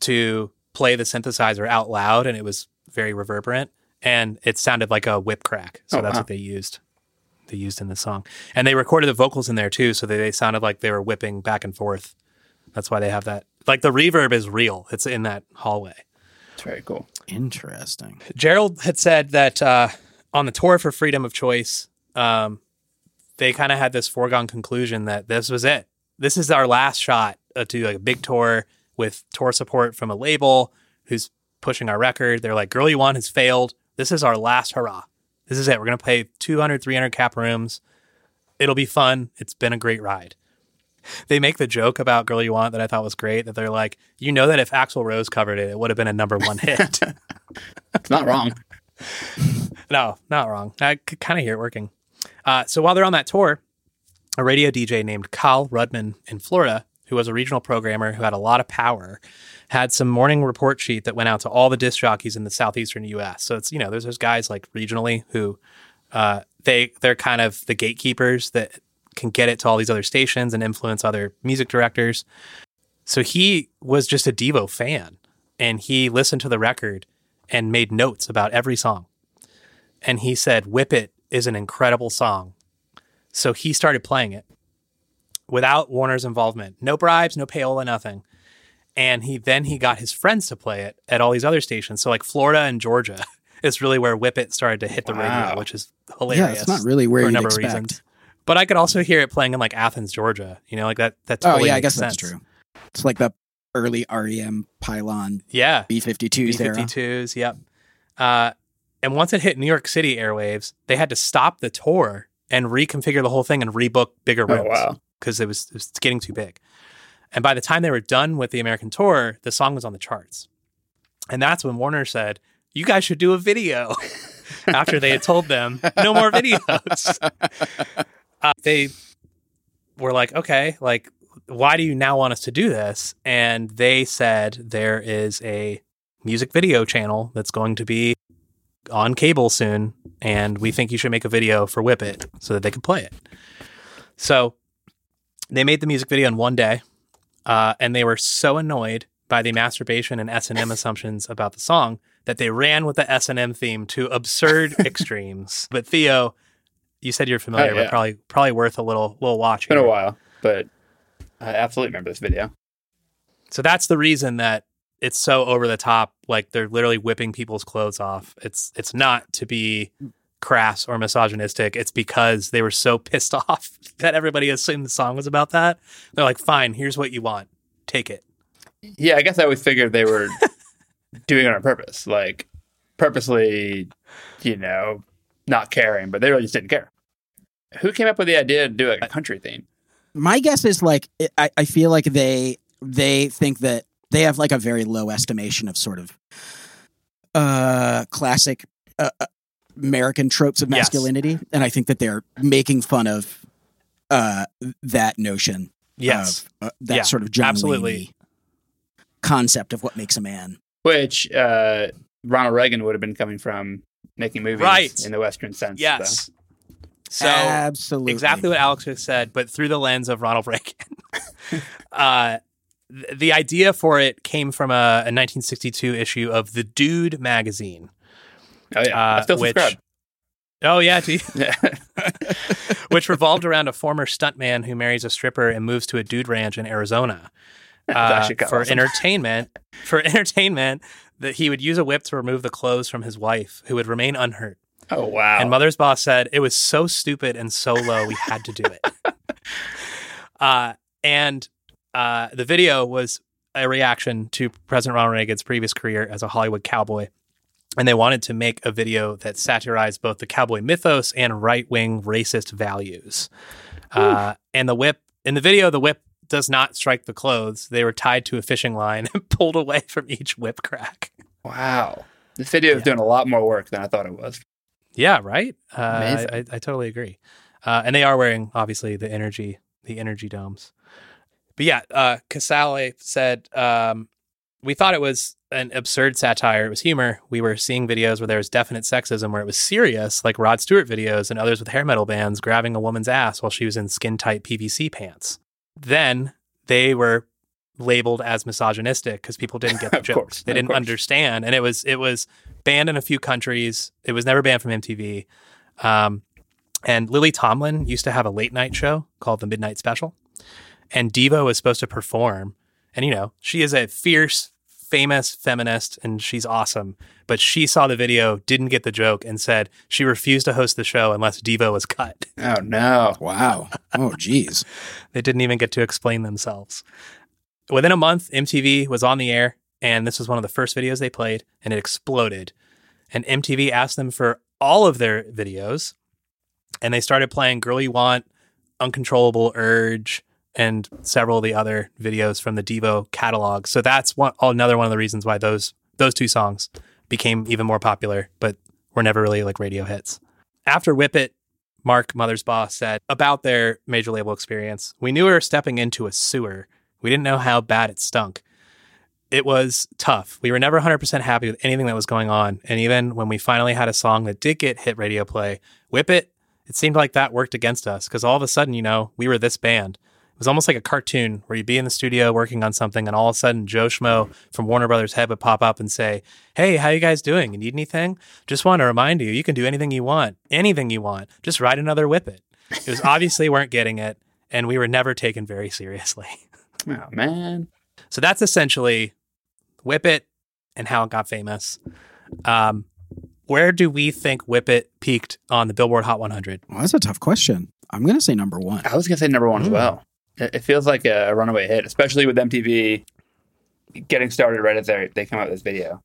to play the synthesizer out loud, and it was very reverberant, and it sounded like a whip crack. So Oh, that's wow. what they used. They used in the song, and they recorded the vocals in there too, so they, they sounded like they were whipping back and forth. That's why they have that. Like the reverb is real; it's in that hallway. It's very cool. Interesting. Gerald had said that uh, on the tour for Freedom of Choice, um, they kind of had this foregone conclusion that this was it. This is our last shot uh, to like a big tour with tour support from a label who's pushing our record. They're like, Girl You Want has failed. This is our last hurrah. This is it. We're going to play 200, 300 cap rooms. It'll be fun. It's been a great ride. They make the joke about Girl You Want that I thought was great that they're like, you know that if Axl Rose covered it, it would have been a number one hit. It's not wrong. No, not wrong. I could kind of hear it working. Uh, so while they're on that tour, a radio DJ named Kal Rudman in Florida, who was a regional programmer who had a lot of power, had some morning report sheet that went out to all the disc jockeys in the southeastern U.S. So it's you know there's those guys like regionally who uh, they they're kind of the gatekeepers that can get it to all these other stations and influence other music directors. So he was just a Devo fan, and he listened to the record and made notes about every song and he said Whip It is an incredible song. So he started playing it without Warner's involvement. No bribes, no payola, nothing. And he then he got his friends to play it at all these other stations. So like Florida and Georgia is really where Whip It started to hit the radio, which is hilarious. Yeah, it's not really where for a you'd number expect. of reasons. But I could also hear it playing in like Athens, Georgia. You know, like that that Oh totally yeah, I makes guess that's true. It's like the early REM pylon Yeah. B52s era. B-52s, yep. Uh, and once it hit New York City airwaves, they had to stop the tour and reconfigure the whole thing and rebook bigger Oh, rooms wow. Because it was, it was getting too big. And by the time they were done with the American tour, the song was on the charts. And that's when Warner said, You guys should do a video after they had told them, No more videos. Uh, they were like, Okay, like, why do you now want us to do this? And they said, There is a music video channel that's going to be on cable soon. And we think you should make a video for Whip It so that they can play it. So they made the music video in one day, uh, and they were so annoyed by the masturbation and S and M assumptions about the song that they ran with the S and M theme to absurd extremes. But Theo, you said you're familiar, Oh, yeah. but probably probably worth a little little watch. It's been a while, but I absolutely remember this video. So that's the reason that it's so over the top. Like they're literally whipping people's clothes off. It's it's not to be crass or misogynistic. It's because they were so pissed off that everybody assumed the song was about that. They're like, fine, here's what you want. Take it. Yeah, I guess I always figured they were doing it on purpose, like purposely, you know, not caring, but they really just didn't care. Who came up with the idea to do a country theme? My guess is like I, I feel like they they think that they have like a very low estimation of sort of uh classic uh, uh, American tropes of Yes. masculinity, and I think that they're making fun of uh that notion. Yes. of, uh, that Yeah, sort of John absolutely. Wayne-y concept of what makes a man. Which uh, Ronald Reagan would have been coming from making movies Right. in the Western sense. yes. So Absolutely, exactly what Alex just said, but through the lens of Ronald Reagan. uh, th- the idea for it came from a, a 1962 issue of the Dude magazine. Oh yeah, Uh, I still which- subscribe. Oh yeah? Which revolved around a former stuntman who marries a stripper and moves to a dude ranch in Arizona uh, for awesome. entertainment. For entertainment, that he would use a whip to remove the clothes from his wife, who would remain unhurt. oh wow. And Mothersbaugh said it was so stupid and so low, we had to do it. uh, and uh, the video was a reaction to President Ronald Reagan's previous career as a Hollywood cowboy. And they wanted to make a video that satirized both the cowboy mythos and right wing racist values. Uh, and the whip, in the video, the whip does not strike the clothes. They were tied to a fishing line and pulled away from each whip crack. wow. This video is doing a lot more work than I thought it was. Yeah, right. Uh, I, I, I totally agree. Uh, and they are wearing obviously the energy the energy domes. But yeah, uh, Casale said um, we thought it was an absurd satire. It was humor. We were seeing videos where there was definite sexism, where it was serious, like Rod Stewart videos and others with hair metal bands grabbing a woman's ass while she was in skin tight PVC pants. Then they were labeled as misogynistic because people didn't get the Of joke. course, they didn't course. understand, and it was it was banned in a few countries. It was never banned from MTV. Um, and Lily Tomlin used to have a late night show called The Midnight Special. And Devo was supposed to perform. And, you know, she is a fierce, famous feminist and she's awesome. But she saw the video, didn't get the joke, and said she refused to host the show unless Devo was cut. Oh no! Wow. Oh, geez. They didn't even get to explain themselves. Within a month, MTV was on the air, and this was one of the first videos they played, and it exploded. And MTV asked them for all of their videos, and they started playing Girl You Want, Uncontrollable Urge, and several of the other videos from the Devo catalog. So that's one another one of the reasons why those those two songs became even more popular, but were never really like radio hits. After Whip It, Mark Mothersbaugh said about their major label experience, we knew we were stepping into a sewer. We didn't know how bad it stunk. It was tough. We were never 100% happy with anything that was going on. And even when we finally had a song that did get hit radio play, Whip It, it seemed like that worked against us because all of a sudden, you know, we were this band. It was almost like a cartoon where you'd be in the studio working on something, and all of a sudden, Joe Schmo from Warner Brothers Head would pop up and say, Hey, how you guys doing? You need anything? Just want to remind you, you can do anything you want, anything you want. Just write another Whip It. It was obviously weren't getting it, and we were never taken very seriously. Oh man! So that's essentially Whip It and how it got famous. Um, where do we think Whip It peaked on the Billboard Hot 100? Well, that's a tough question. I'm going to say number one. I was gonna say number one as Mm. well. It, it feels like a, runaway hit, especially with MTV getting started right as they they come out with this video.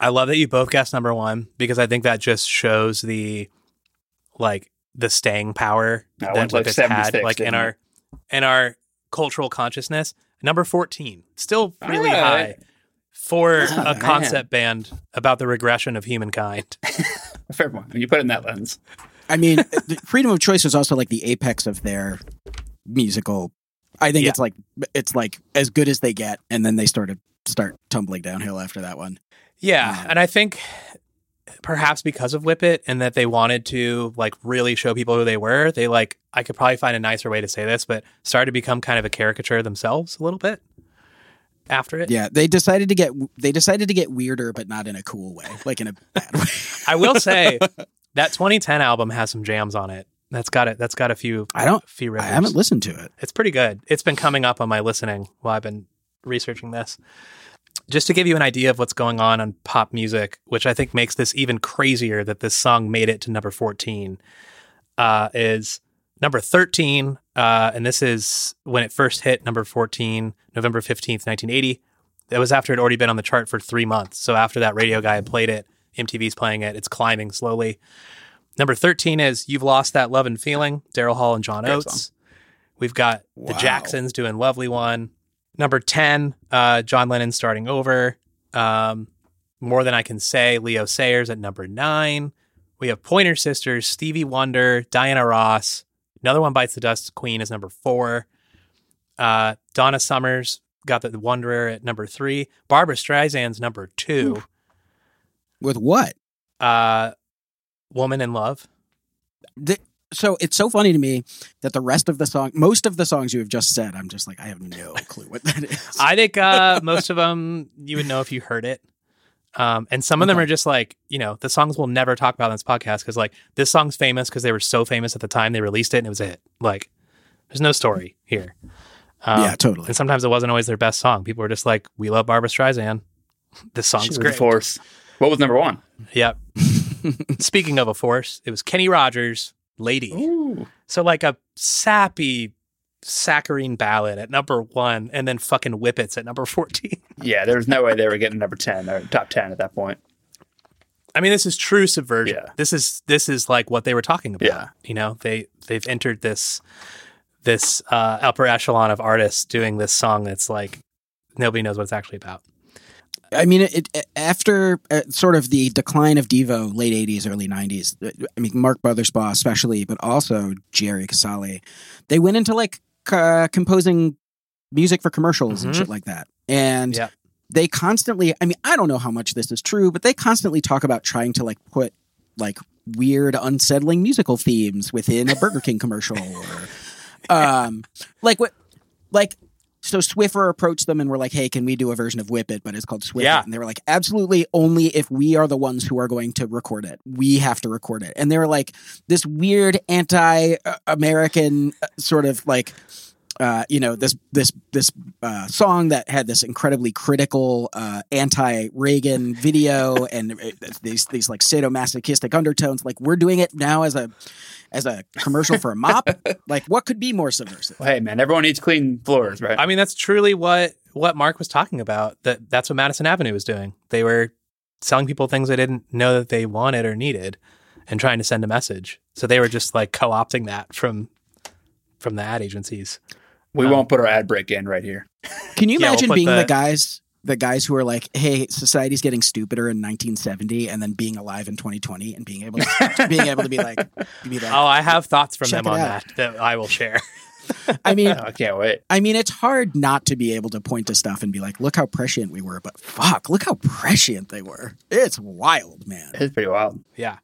I love that you both guessed number one because I think that just shows the like the staying power No, that went to, like, It's had like in didn't our in our cultural consciousness. Number 14, still really All right. high for Oh, a man. concept band about the regression of humankind. Fair point. When you put it in that lens, I mean, the freedom of choice was also like the apex of their musical. I think Yeah. it's like it's like as good as they get, and then they started start tumbling downhill after that one. Yeah, Wow. and I think perhaps because of Whip It and that they wanted to like really show people who they were, they like I could probably find a nicer way to say this, but started to become kind of a caricature themselves a little bit after it. Yeah, they decided to get they decided to get weirder, but not in a cool way, like in a bad way. I will say that 2010 album has some jams on it. That's got it. That's got a few I don't. few I haven't listened to it. It's pretty good. It's been coming up on my listening while I've been researching this. Just to give you an idea of what's going on on pop music, which I think makes this even crazier that this song made it to number 14, uh, is number 13. Uh, and this is when it first hit number 14, November 15th, 1980. That was after it had already been on the chart for three months. So after that radio guy had played it, MTV's playing it, it's climbing slowly. Number 13 is You've Lost That Love and Feeling, Daryl Hall and John Great Oates. We've got the Jacksons doing Lovely One. Number 10, uh, John Lennon starting over. Um, More Than I Can Say, Leo Sayers at number nine. We have Pointer Sisters, Stevie Wonder, Diana Ross. Another one bites the dust. Queen is number four. Uh, Donna Summers got the Wanderer at number three. Barbra Streisand's number two. With what? Uh, Woman in Love. The, so it's so funny to me that the rest of the song, most of the songs you have just said, I'm just like I have no clue what that is. I think uh, most of them you would know if you heard it. Um, and some of them are just like, you know, the songs we'll never talk about on this podcast because, like, this song's famous because they were so famous at the time they released it and it was a hit. Like, there's no story here. Um, yeah, totally. And sometimes it wasn't always their best song. People were just like, we love Barbra Streisand. This song's was great. force. What was number one? Yep. Speaking of a force, it was Kenny Rogers, Lady. Ooh. So, like, a sappy, saccharine ballad at number one and then fucking Whippets at number 14. Yeah, there was no way they were getting number ten or top ten at that point. I mean, this is true subversion. Yeah. This is this is like what they were talking about. Yeah. You know, they they've entered this this uh, upper echelon of artists doing this song that's like nobody knows what it's actually about. I mean, it, it after uh, sort of the decline of Devo, late '80s, early '90s. uh, I mean, Mark Mothersbaugh especially, but also Jerry Casale. They went into like uh, composing music for commercials and Mhm. shit like that, and Yeah. they constantly. I mean, I don't know how much this is true, but they constantly talk about trying to like put like weird, unsettling musical themes within a Burger King commercial, or um, like what, like so Swiffer approached them and were like, "Hey, can we do a version of Whip It, but it's called Swiffer?" Yeah. And they were like, "Absolutely, only if we are the ones who are going to record it. We have to record it." And they were like this weird anti-American uh, sort of like uh, you know this this this uh, song that had this incredibly critical uh, anti-Reagan video and uh, these these like sadomasochistic undertones. Like we're doing it now as a as a commercial for a mop. like what could be more subversive? Well, hey, man, everyone needs clean floors, right? I mean, that's truly what what Mark was talking about. That that's what Madison Avenue was doing. They were selling people things they didn't know that they wanted or needed, and trying to send a message. So they were just like co-opting that from from the ad agencies. We um, won't put our ad break in right here. Can you Yeah, we'll imagine put being the, the- guys the guys who are like, "Hey, society's getting stupider in 1970," and then being alive in 2020 and being able to being able to be like, be like, Oh, I have thoughts from them on out. that that I will share. I mean, I can't wait. I mean, it's hard not to be able to point to stuff and be like, "Look how prescient we were," but fuck, look how prescient they were. It's wild, man. It's pretty wild. yeah.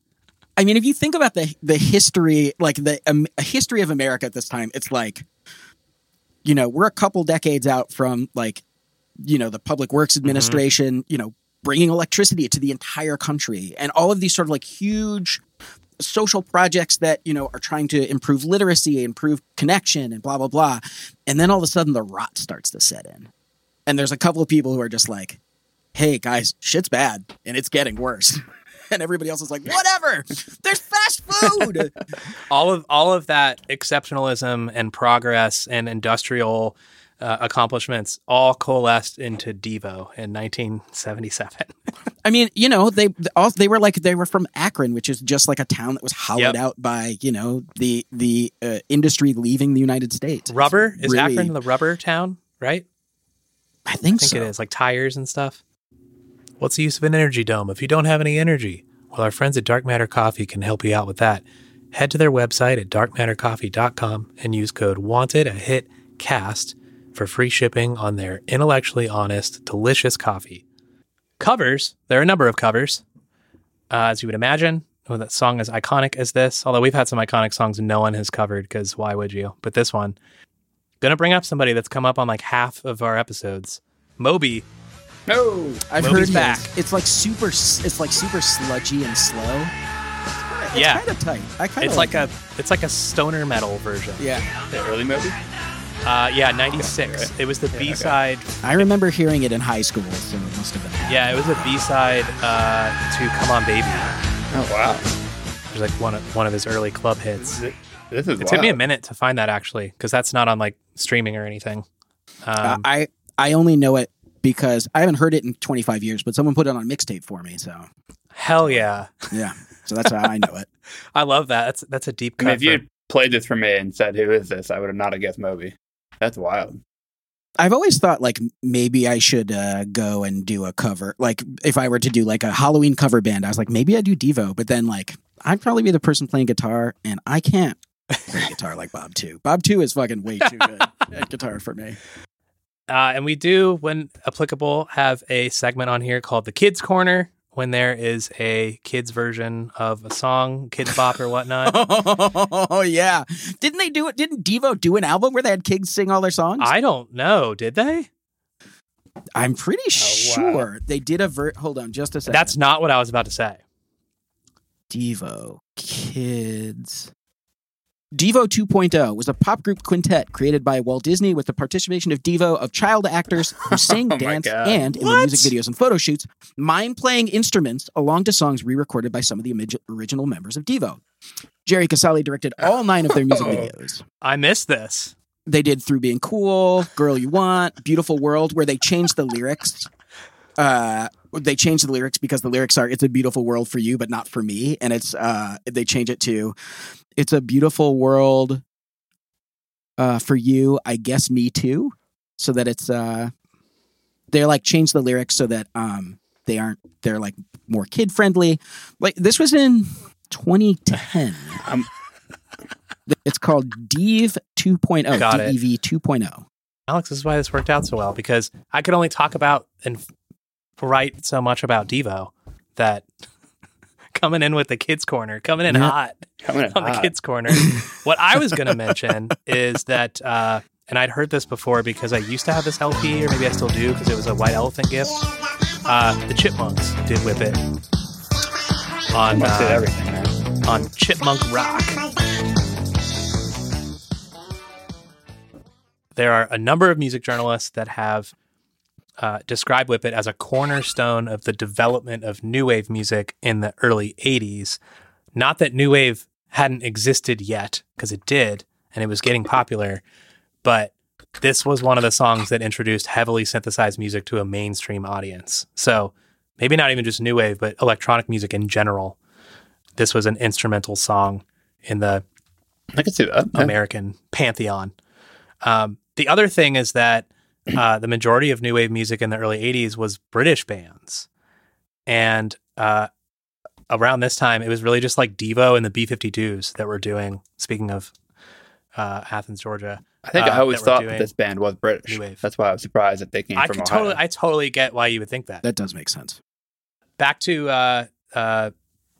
I mean, if you think about the the history, like the um, history of America at this time, it's like, you know, we're a couple decades out from like, you know, the Public Works mm-hmm. Administration, you know, bringing electricity to the entire country, and all of these sort of like huge social projects that you know are trying to improve literacy, improve connection, and blah blah blah. And then all of a sudden, the rot starts to set in, and there's a couple of people who are just like, "Hey guys, shit's bad, and it's getting worse." And everybody else is like, whatever. There's fast food. all of all of that exceptionalism and progress and industrial uh, accomplishments all coalesced into Devo in 1977. I mean, you know, they all they were like they were from Akron, which is just like a town that was hollowed Yep. out by you know the the uh, industry leaving the United States. rubber is really- Akron the rubber town, right? I think, I think so. it is like tires and stuff. What's the use of an energy dome if you don't have any energy? Well, our friends at Dark Matter Coffee can help you out with that. Head to their website at darkmattercoffee.com and use code WANTED, a hit cast, for free shipping on their intellectually honest, delicious coffee. Covers, there are a number of covers. Uh, as you would imagine, oh, that song is iconic as this, although we've had some iconic songs no one has covered because why would you? But this one, gonna bring up somebody that's come up on like half of our episodes. Moby No. I've Moby's heard back. back. It's like super. It's like super sludgy and slow. It's Yeah. kind of tight. I kind of. It's like a it's like a stoner metal version. Yeah, The early Moby? Uh, yeah, ninety six. It was the okay. B side. I remember hearing it in high school, so it must have been. Yeah, it was a B side uh, to "Come On Baby." Oh, wow. It was like one of one of his early club hits. It This is It took me a minute to find that actually, because that's not on like streaming or anything. Uh, Um, I I only know it because I haven't heard it in 25 years, but someone put it on mixtape for me. So hell yeah, yeah, so that's how I know it. I love that. That's that's a deep I cut. mean, if you for- had played this for me and said, who is this? I would have not have guessed Moby. That's wild. I've always thought like maybe I should uh, go and do a cover. Like if I were to do like a Halloween cover band, I was like maybe I do Devo, but then like I'd probably be the person playing guitar, and I can't play guitar like Bob Two. Bob Two is fucking way too good at guitar for me. Uh, and we do, when applicable, have a segment on here called the Kids Corner when there is a kids version of a song, Kidz Bop or whatnot. Oh yeah, didn't they do it? Didn't Devo do an album where they had kids sing all their songs? I don't know. Did they? I'm pretty Oh, wow. sure they did a ver. Hold on, just a second. That's not what I was about to say. Devo Kids. Devo 2.0 was a pop group quintet created by Walt Disney with the participation of Devo of child actors who sang, Oh God. and in the What? music videos and photo shoots, mime playing instruments along to songs re-recorded by some of the original members of Devo. Jerry Casale directed all nine of their music Oh. videos. I missed this. They did "Through Being Cool," "Girl You Want," "Beautiful World," where they changed the lyrics. Uh, they changed the lyrics because the lyrics are "It's a beautiful world for you, but not for me," and it's uh, they change it to "It's a beautiful world uh, for you, I guess me too," so that it's uh, they like change the lyrics so that um they aren't they're like more kid friendly. Like this was in 2010. Um, it's called Dev 2.0. Got it. DEV 2.0. Alex, this is why this worked out so well because I could only talk about and write so much about Devo that coming in with the kids corner, coming in Yeah. hot coming in on the kids corner. what I was going to mention is that, uh, and I'd heard this before because I used to have this LP, or maybe I still do because it was a White Elephant gift. Uh, the Chipmunks did Whip It on Chipmunks did uh, everything, man. on Chipmunk Rock. There are a number of music journalists that have uh, described Whip It as a cornerstone of the development of new wave music in the early 80s. Not that new wave hadn't existed yet, because it did, and it was getting popular, but this was one of the songs that introduced heavily synthesized music to a mainstream audience. So maybe not even just new wave, but electronic music in general. This was an instrumental song in the I can see that. Yeah. American pantheon. Um, the other thing is that uh, the majority of new wave music in the early 80s was British bands. And uh, around this time, it was really just like Devo and the B 52s that were doing, speaking of uh, Athens, Georgia. I think uh, I always that thought that this band was British. New Wave. That's why I was surprised that they came I from Ohio. totally, I totally get why you would think that. That does make sense. back to uh, uh,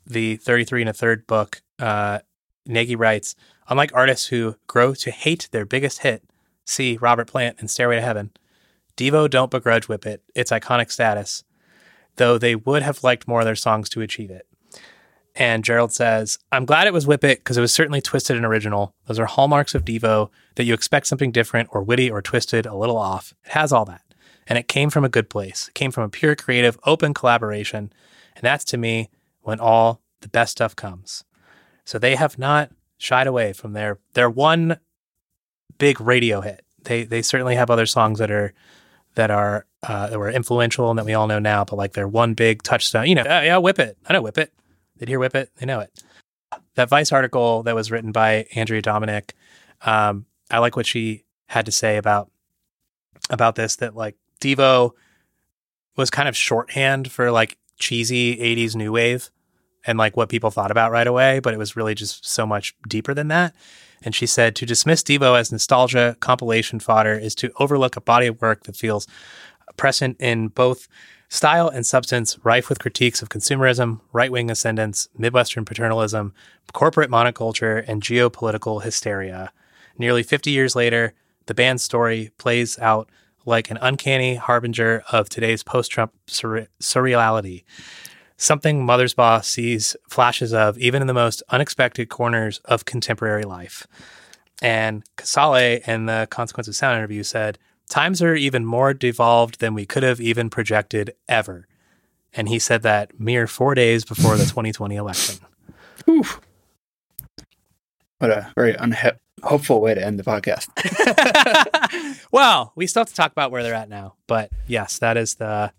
the 33 and a third book, uh, Nagy writes, unlike artists who grow to hate their biggest hit, see Robert Plant and Stairway to Heaven, Devo don't begrudge Whip It, its iconic status, though they would have liked more of their songs to achieve it. And Gerald says, I'm glad it was Whip It because it was certainly twisted and original. Those are hallmarks of Devo that you expect something different or witty or twisted, a little off. It has all that. And it came from a good place. It came from a pure creative, open collaboration. And that's to me when all the best stuff comes. So they have not shied away from their their one big radio hit. They they certainly have other songs that are that are uh, that were influential and that we all know now, but like their one big touchstone, you know, yeah, whip it. I know whip it. They'd hear whip it. They know it. That Vice article that was written by Andrea Domanick, um, I like what she had to say about about this. That like Devo was kind of shorthand for like cheesy 80s new wave and like what people thought about right away, but it was really just so much deeper than that. And she said to dismiss Devo as nostalgia compilation fodder is to overlook a body of work that feels present in both style and substance, rife with critiques of consumerism, right wing ascendance, Midwestern paternalism, corporate monoculture, and geopolitical hysteria. Nearly 50 years later, the band's story plays out like an uncanny harbinger of today's post Trump surre- surreality. Something Mothersbaugh sees flashes of even in the most unexpected corners of contemporary life. And Casale in the Consequence of Sound interview said, Times are even more devolved than we could have even projected ever. And he said that mere four days before the 2020 election. Oof. What a very unhopeful way to end the podcast. well, we still have to talk about where they're at now. But yes, that is the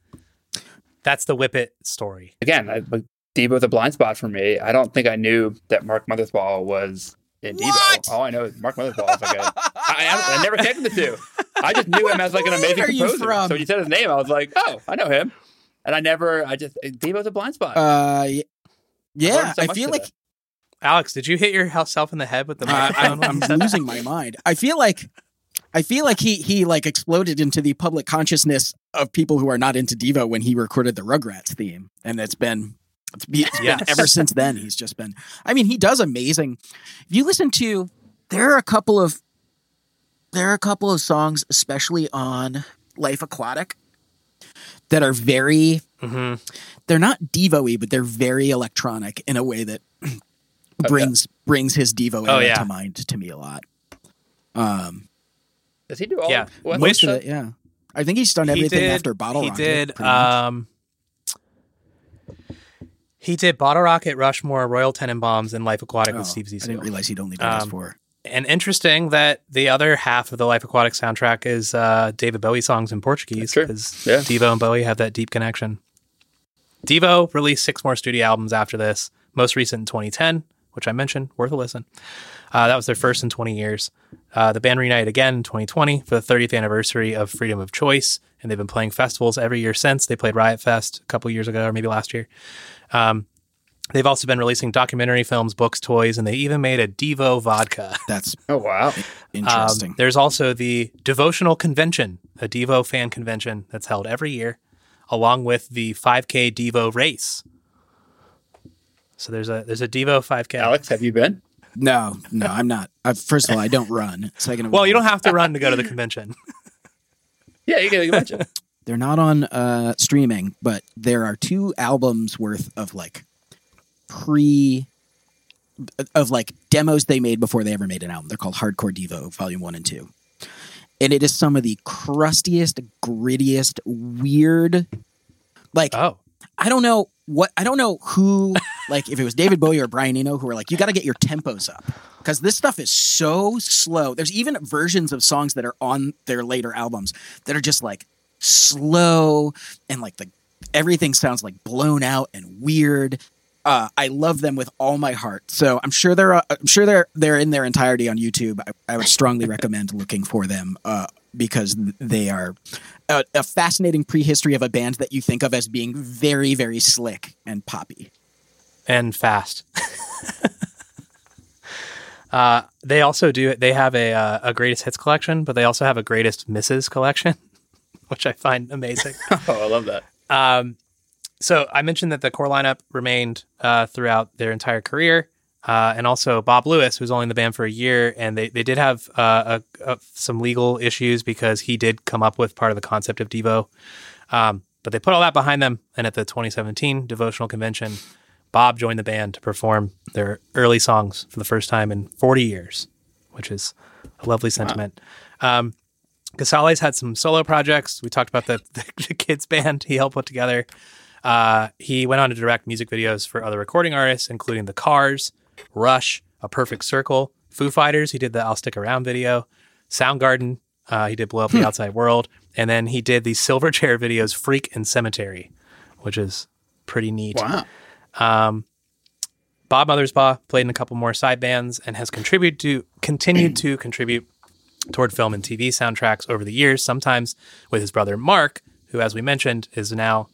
that's the Whip It story. Again, I, like, Devo's a blind spot for me. I don't think I knew that Mark Mothersbaugh was in What? Devo. All I know is Mark Mothersbaugh is like a. I, I, I never connected the two. I just knew him as like an What amazing are you composer. from? So when you said his name, I was like, oh, I know him. And I never, I just, Devo's a blind spot. Uh, yeah, so I feel today. like Alex, did you hit yourself in the head with the uh, microphone? I'm, I'm losing my mind. I feel like I feel like he he like exploded into the public consciousness of people who are not into Devo when he recorded the Rugrats theme, and it's been it's, be, it's been ever since then. He's just been. I mean, he does amazing. If you listen to, there are a couple of there are a couple of songs, especially on Life Aquatic, that are very Mhm. they're not Devo-y, but they're very electronic in a way that brings brings his Devo Oh, yeah. to mind to me a lot. Um, Does he do all Yeah. West most of it, yeah. I think he's done He everything did- after Bottle he Rocket. did um he did bottle rocket rushmore royal tenenbaums and life aquatic with Oh, steve I zissou didn't realize he'd only done Um, those four. and interesting that the other half of the life aquatic soundtrack is uh david bowie songs in portuguese because Yeah. devo and bowie have that deep connection devo released six more studio albums after this most recent in 2010 which i mentioned worth a listen Uh, that was their first in 20 years. Uh, the band reunited again in 2020 for the 30th anniversary of Freedom of Choice, and they've been playing festivals every year since. They played Riot Fest a couple years ago, or maybe last year. Um, they've also been releasing documentary films, books, toys, and they even made a Devo vodka. That's Oh wow. interesting. Um, there's also the Devotional Convention, a Devo fan convention that's held every year, along with the 5K Devo race. So there's a there's a Devo 5K. Alex, have you been? No, no, I'm not. Uh, first of all, I don't run. Second of Well, all, you don't have to run to go to the convention. Yeah, you can mention. They're not on uh, streaming, but there are two albums worth of like pre of like demos they made before they ever made an album. They're called Hardcore Devo Volume One and Two, and it is some of the crustiest, grittiest, weird. Like Oh, I don't know what I don't know who like if it was David Bowie or Brian Eno who were like you got to get your tempos up because this stuff is so slow. There's even versions of songs that are on their later albums that are just like slow and like the everything sounds like blown out and weird. Uh, I love them with all my heart. So I'm sure they're uh, I'm sure they're they're in their entirety on YouTube. I, I would strongly recommend looking for them uh, because they are a, a fascinating prehistory of a band that you think of as being very very slick and poppy. And fast. uh, they also do. They have a uh, a greatest hits collection, but they also have a greatest misses collection, which I find amazing. Oh, I love that. Um, so I mentioned that the core lineup remained uh, throughout their entire career, uh, and also Bob Lewis, who's only in the band for a year, and they they did have uh, a, a, some legal issues because he did come up with part of the concept of Devo, um, but they put all that behind them, and at the 2017 devotional convention, Bob joined the band to perform their early songs for the first time in 40 years, which is a lovely sentiment. Um, Casales had some solo projects. We talked about the, the, the kids band he helped put together. Uh, he went on to direct music videos for other recording artists, including The Cars, Rush, A Perfect Circle, Foo Fighters. He did the I'll Stick Around video, Soundgarden. Uh, he did Blow Up the Outside World. And then he did the Silverchair videos, Freak and Cemetery, which is pretty neat. Wow. Um, Bob Mothersbaugh played in a couple more side bands and has contributed to continued to contribute toward film and TV soundtracks over the years. Sometimes with his brother Mark, who, as we mentioned, is now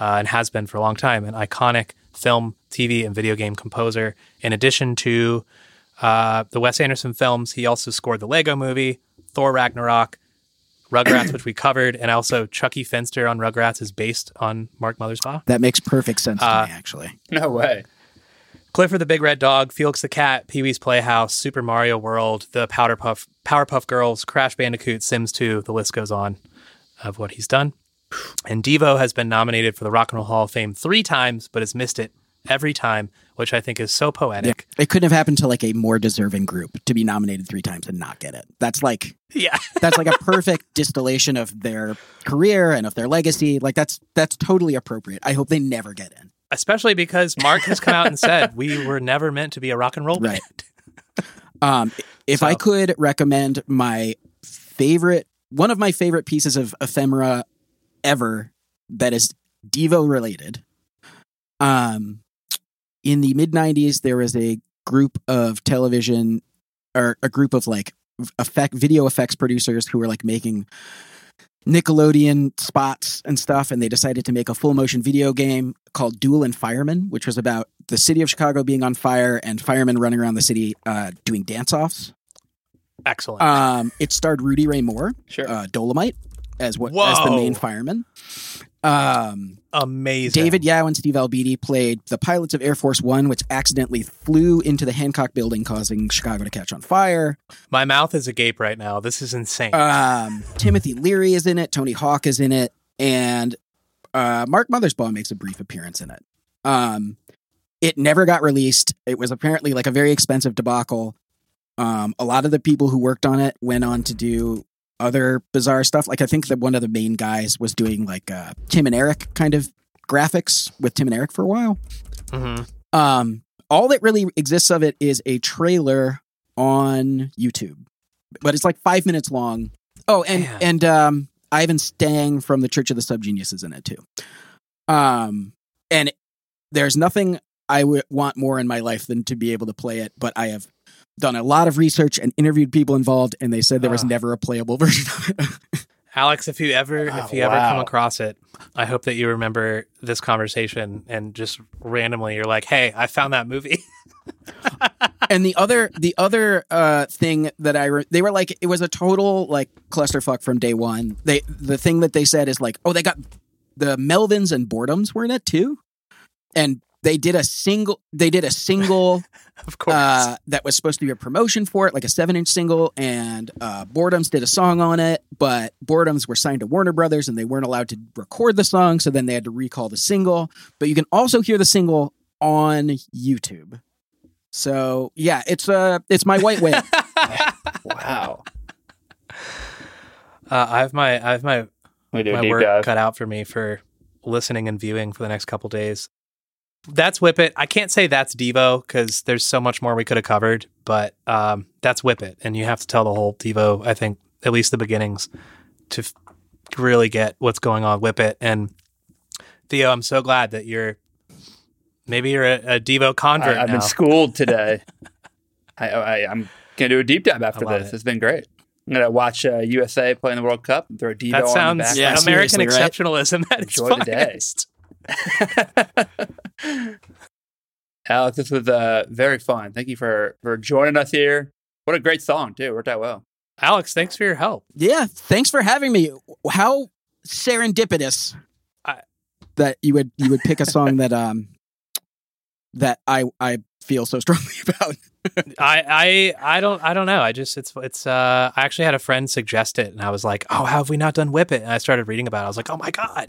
uh, and has been for a long time an iconic film, TV, and video game composer. In addition to uh, the Wes Anderson films, he also scored the Lego Movie, Thor Ragnarok. Rugrats, which we covered, and also Chuckie Finster on Rugrats is based on Mark Mothersbaugh. That makes perfect sense to Uh, me actually. No way. Clifford the Big Red Dog, Felix the Cat, Pee Wee's Playhouse, Super Mario World, the Powderpuff, Powerpuff Girls, Crash Bandicoot, Sims 2, the list goes on of what he's done. And Devo has been nominated for the Rock and Roll Hall of Fame three times, but has missed it every time, which I think is so Yeah. poetic. It couldn't have happened to like a more deserving group to be nominated three times and not get it. That's like Yeah. that's like a perfect distillation of their career and of their legacy. Like that's that's totally appropriate. I hope they never get in. Especially because Mark has come out and said we were never meant to be a rock and roll Right. band. Um, if I could recommend my favorite, one of my favorite pieces of ephemera ever that is Devo related. Um, in the mid '90s, there was a group of television or a group of like effect video effects producers who were like making Nickelodeon spots and stuff, and they decided to make a full motion video game called Dueling Firemen, which was about the city of Chicago being on fire and firemen running around the city uh, doing dance offs. Excellent. Um, it starred Rudy Ray Moore, Sure. uh, Dolomite, as what as the main fireman. Um, Amazing. David Yow and Steve Albini played the pilots of Air Force One, which accidentally flew into the Hancock building, causing Chicago to catch on fire. My mouth is agape right now. This is insane. Um, Timothy Leary is in it. Tony Hawk is in it, and uh, Mark Mothersbaugh makes a brief appearance in it. Um, it never got released. It was apparently like a very expensive debacle. Um, a lot of the people who worked on it went on to do other bizarre stuff. Like I think that one of the main guys was doing like uh, Tim and Eric kind of graphics with Tim and Eric for a while. hmm Um, all that really exists of it is a trailer on YouTube, but it's like five minutes long. Oh, and Man. and um, Ivan Stang from the Church of the Subgenius is in it too. Um, and there's nothing I would want more in my life than to be able to play it, but I have done a lot of research and interviewed people involved, and they said there was Ah. never a playable version of it. Alex, if you ever Oh, if you ever come across it, I hope that you remember this conversation and just randomly you're like, "Hey, I found that movie." and the other the other uh thing that I re- they were like it was a total like clusterfuck from day one. They the thing that they said is like, oh, they got the Melvins and Boredoms were in it too, and they did a single they did a single of course. uh, that was supposed to be a promotion for it, like a seven inch single, and uh, Boredoms did a song on it, but Boredoms were signed to Warner Brothers and they weren't allowed to record the song, so then they had to recall the single. But you can also hear the single on YouTube. So yeah, it's uh it's my white whale. Wow. uh, I have my I have my We do a my work dive. cut out for me for listening and viewing for the next couple days. That's Whip It. I can't say that's Devo because there's so much more we could have covered, but um, that's Whip It, and you have to tell the whole Devo. I think at least the beginnings to f- really get what's going on. Whip It and Theo. I'm so glad that you're maybe you're a, a Devo convert I, have been schooled today. I, I, I'm gonna do a deep dive after this. it. It's been great. I'm gonna watch uh, USA play in the World Cup and throw a Devo that on the sounds back. Yeah, American seriously, right? exceptionalism at its Enjoy the day. Finest. Alex, this was uh, very fun. Thank you for for joining us here. What a great song too. Worked out well. Alex, thanks for your help. yeah, thanks for having me. How serendipitous I- that you would you would pick a song that um that I I feel so strongly about. I, I I don't I don't know. I just it's it's uh I actually had a friend suggest it and I was like, "Oh, how have we not done Whip It?" And I started reading about it. I was like, "Oh my god."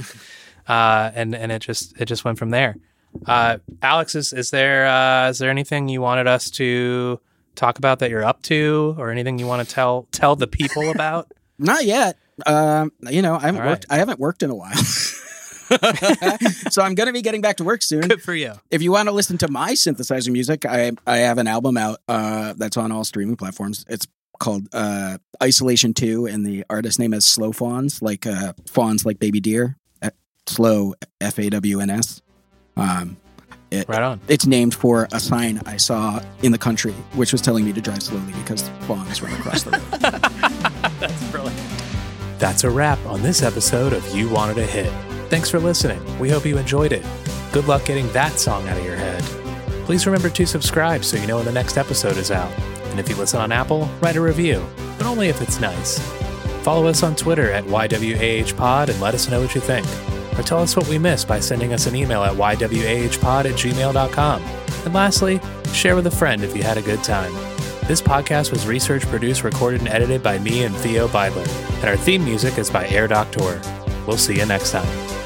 Uh and and it just it just went from there. Uh Alex is is there uh is there anything you wanted us to talk about that you're up to or anything you want to tell tell the people about? Not yet. Um, you know, I haven't right. worked. I haven't worked in a while, so I'm going to be getting back to work soon. Good for you. If you want to listen to my synthesizer music, I I have an album out uh, that's on all streaming platforms. It's called uh, Isolation Two, and the artist name is Slow Fawns, like uh, fawns like baby deer. Slow F A W N S. Um, it, Right on. it's named for a sign I saw in the country, which was telling me to drive slowly because fawns run across the road. That's brilliant. That's a wrap on this episode of You Wanted a Hit. Thanks for listening. We hope you enjoyed it. Good luck getting that song out of your head. Please remember to subscribe so you know when the next episode is out. And if you listen on Apple, write a review, but only if it's nice. Follow us on Twitter at YWAHpod and let us know what you think. Or tell us what we missed by sending us an email at YWAHpod at gmail.com. And lastly, share with a friend if you had a good time. This podcast was researched, produced, recorded, and edited by me and Theo Beidler, and our theme music is by Air Doctor. We'll see you next time.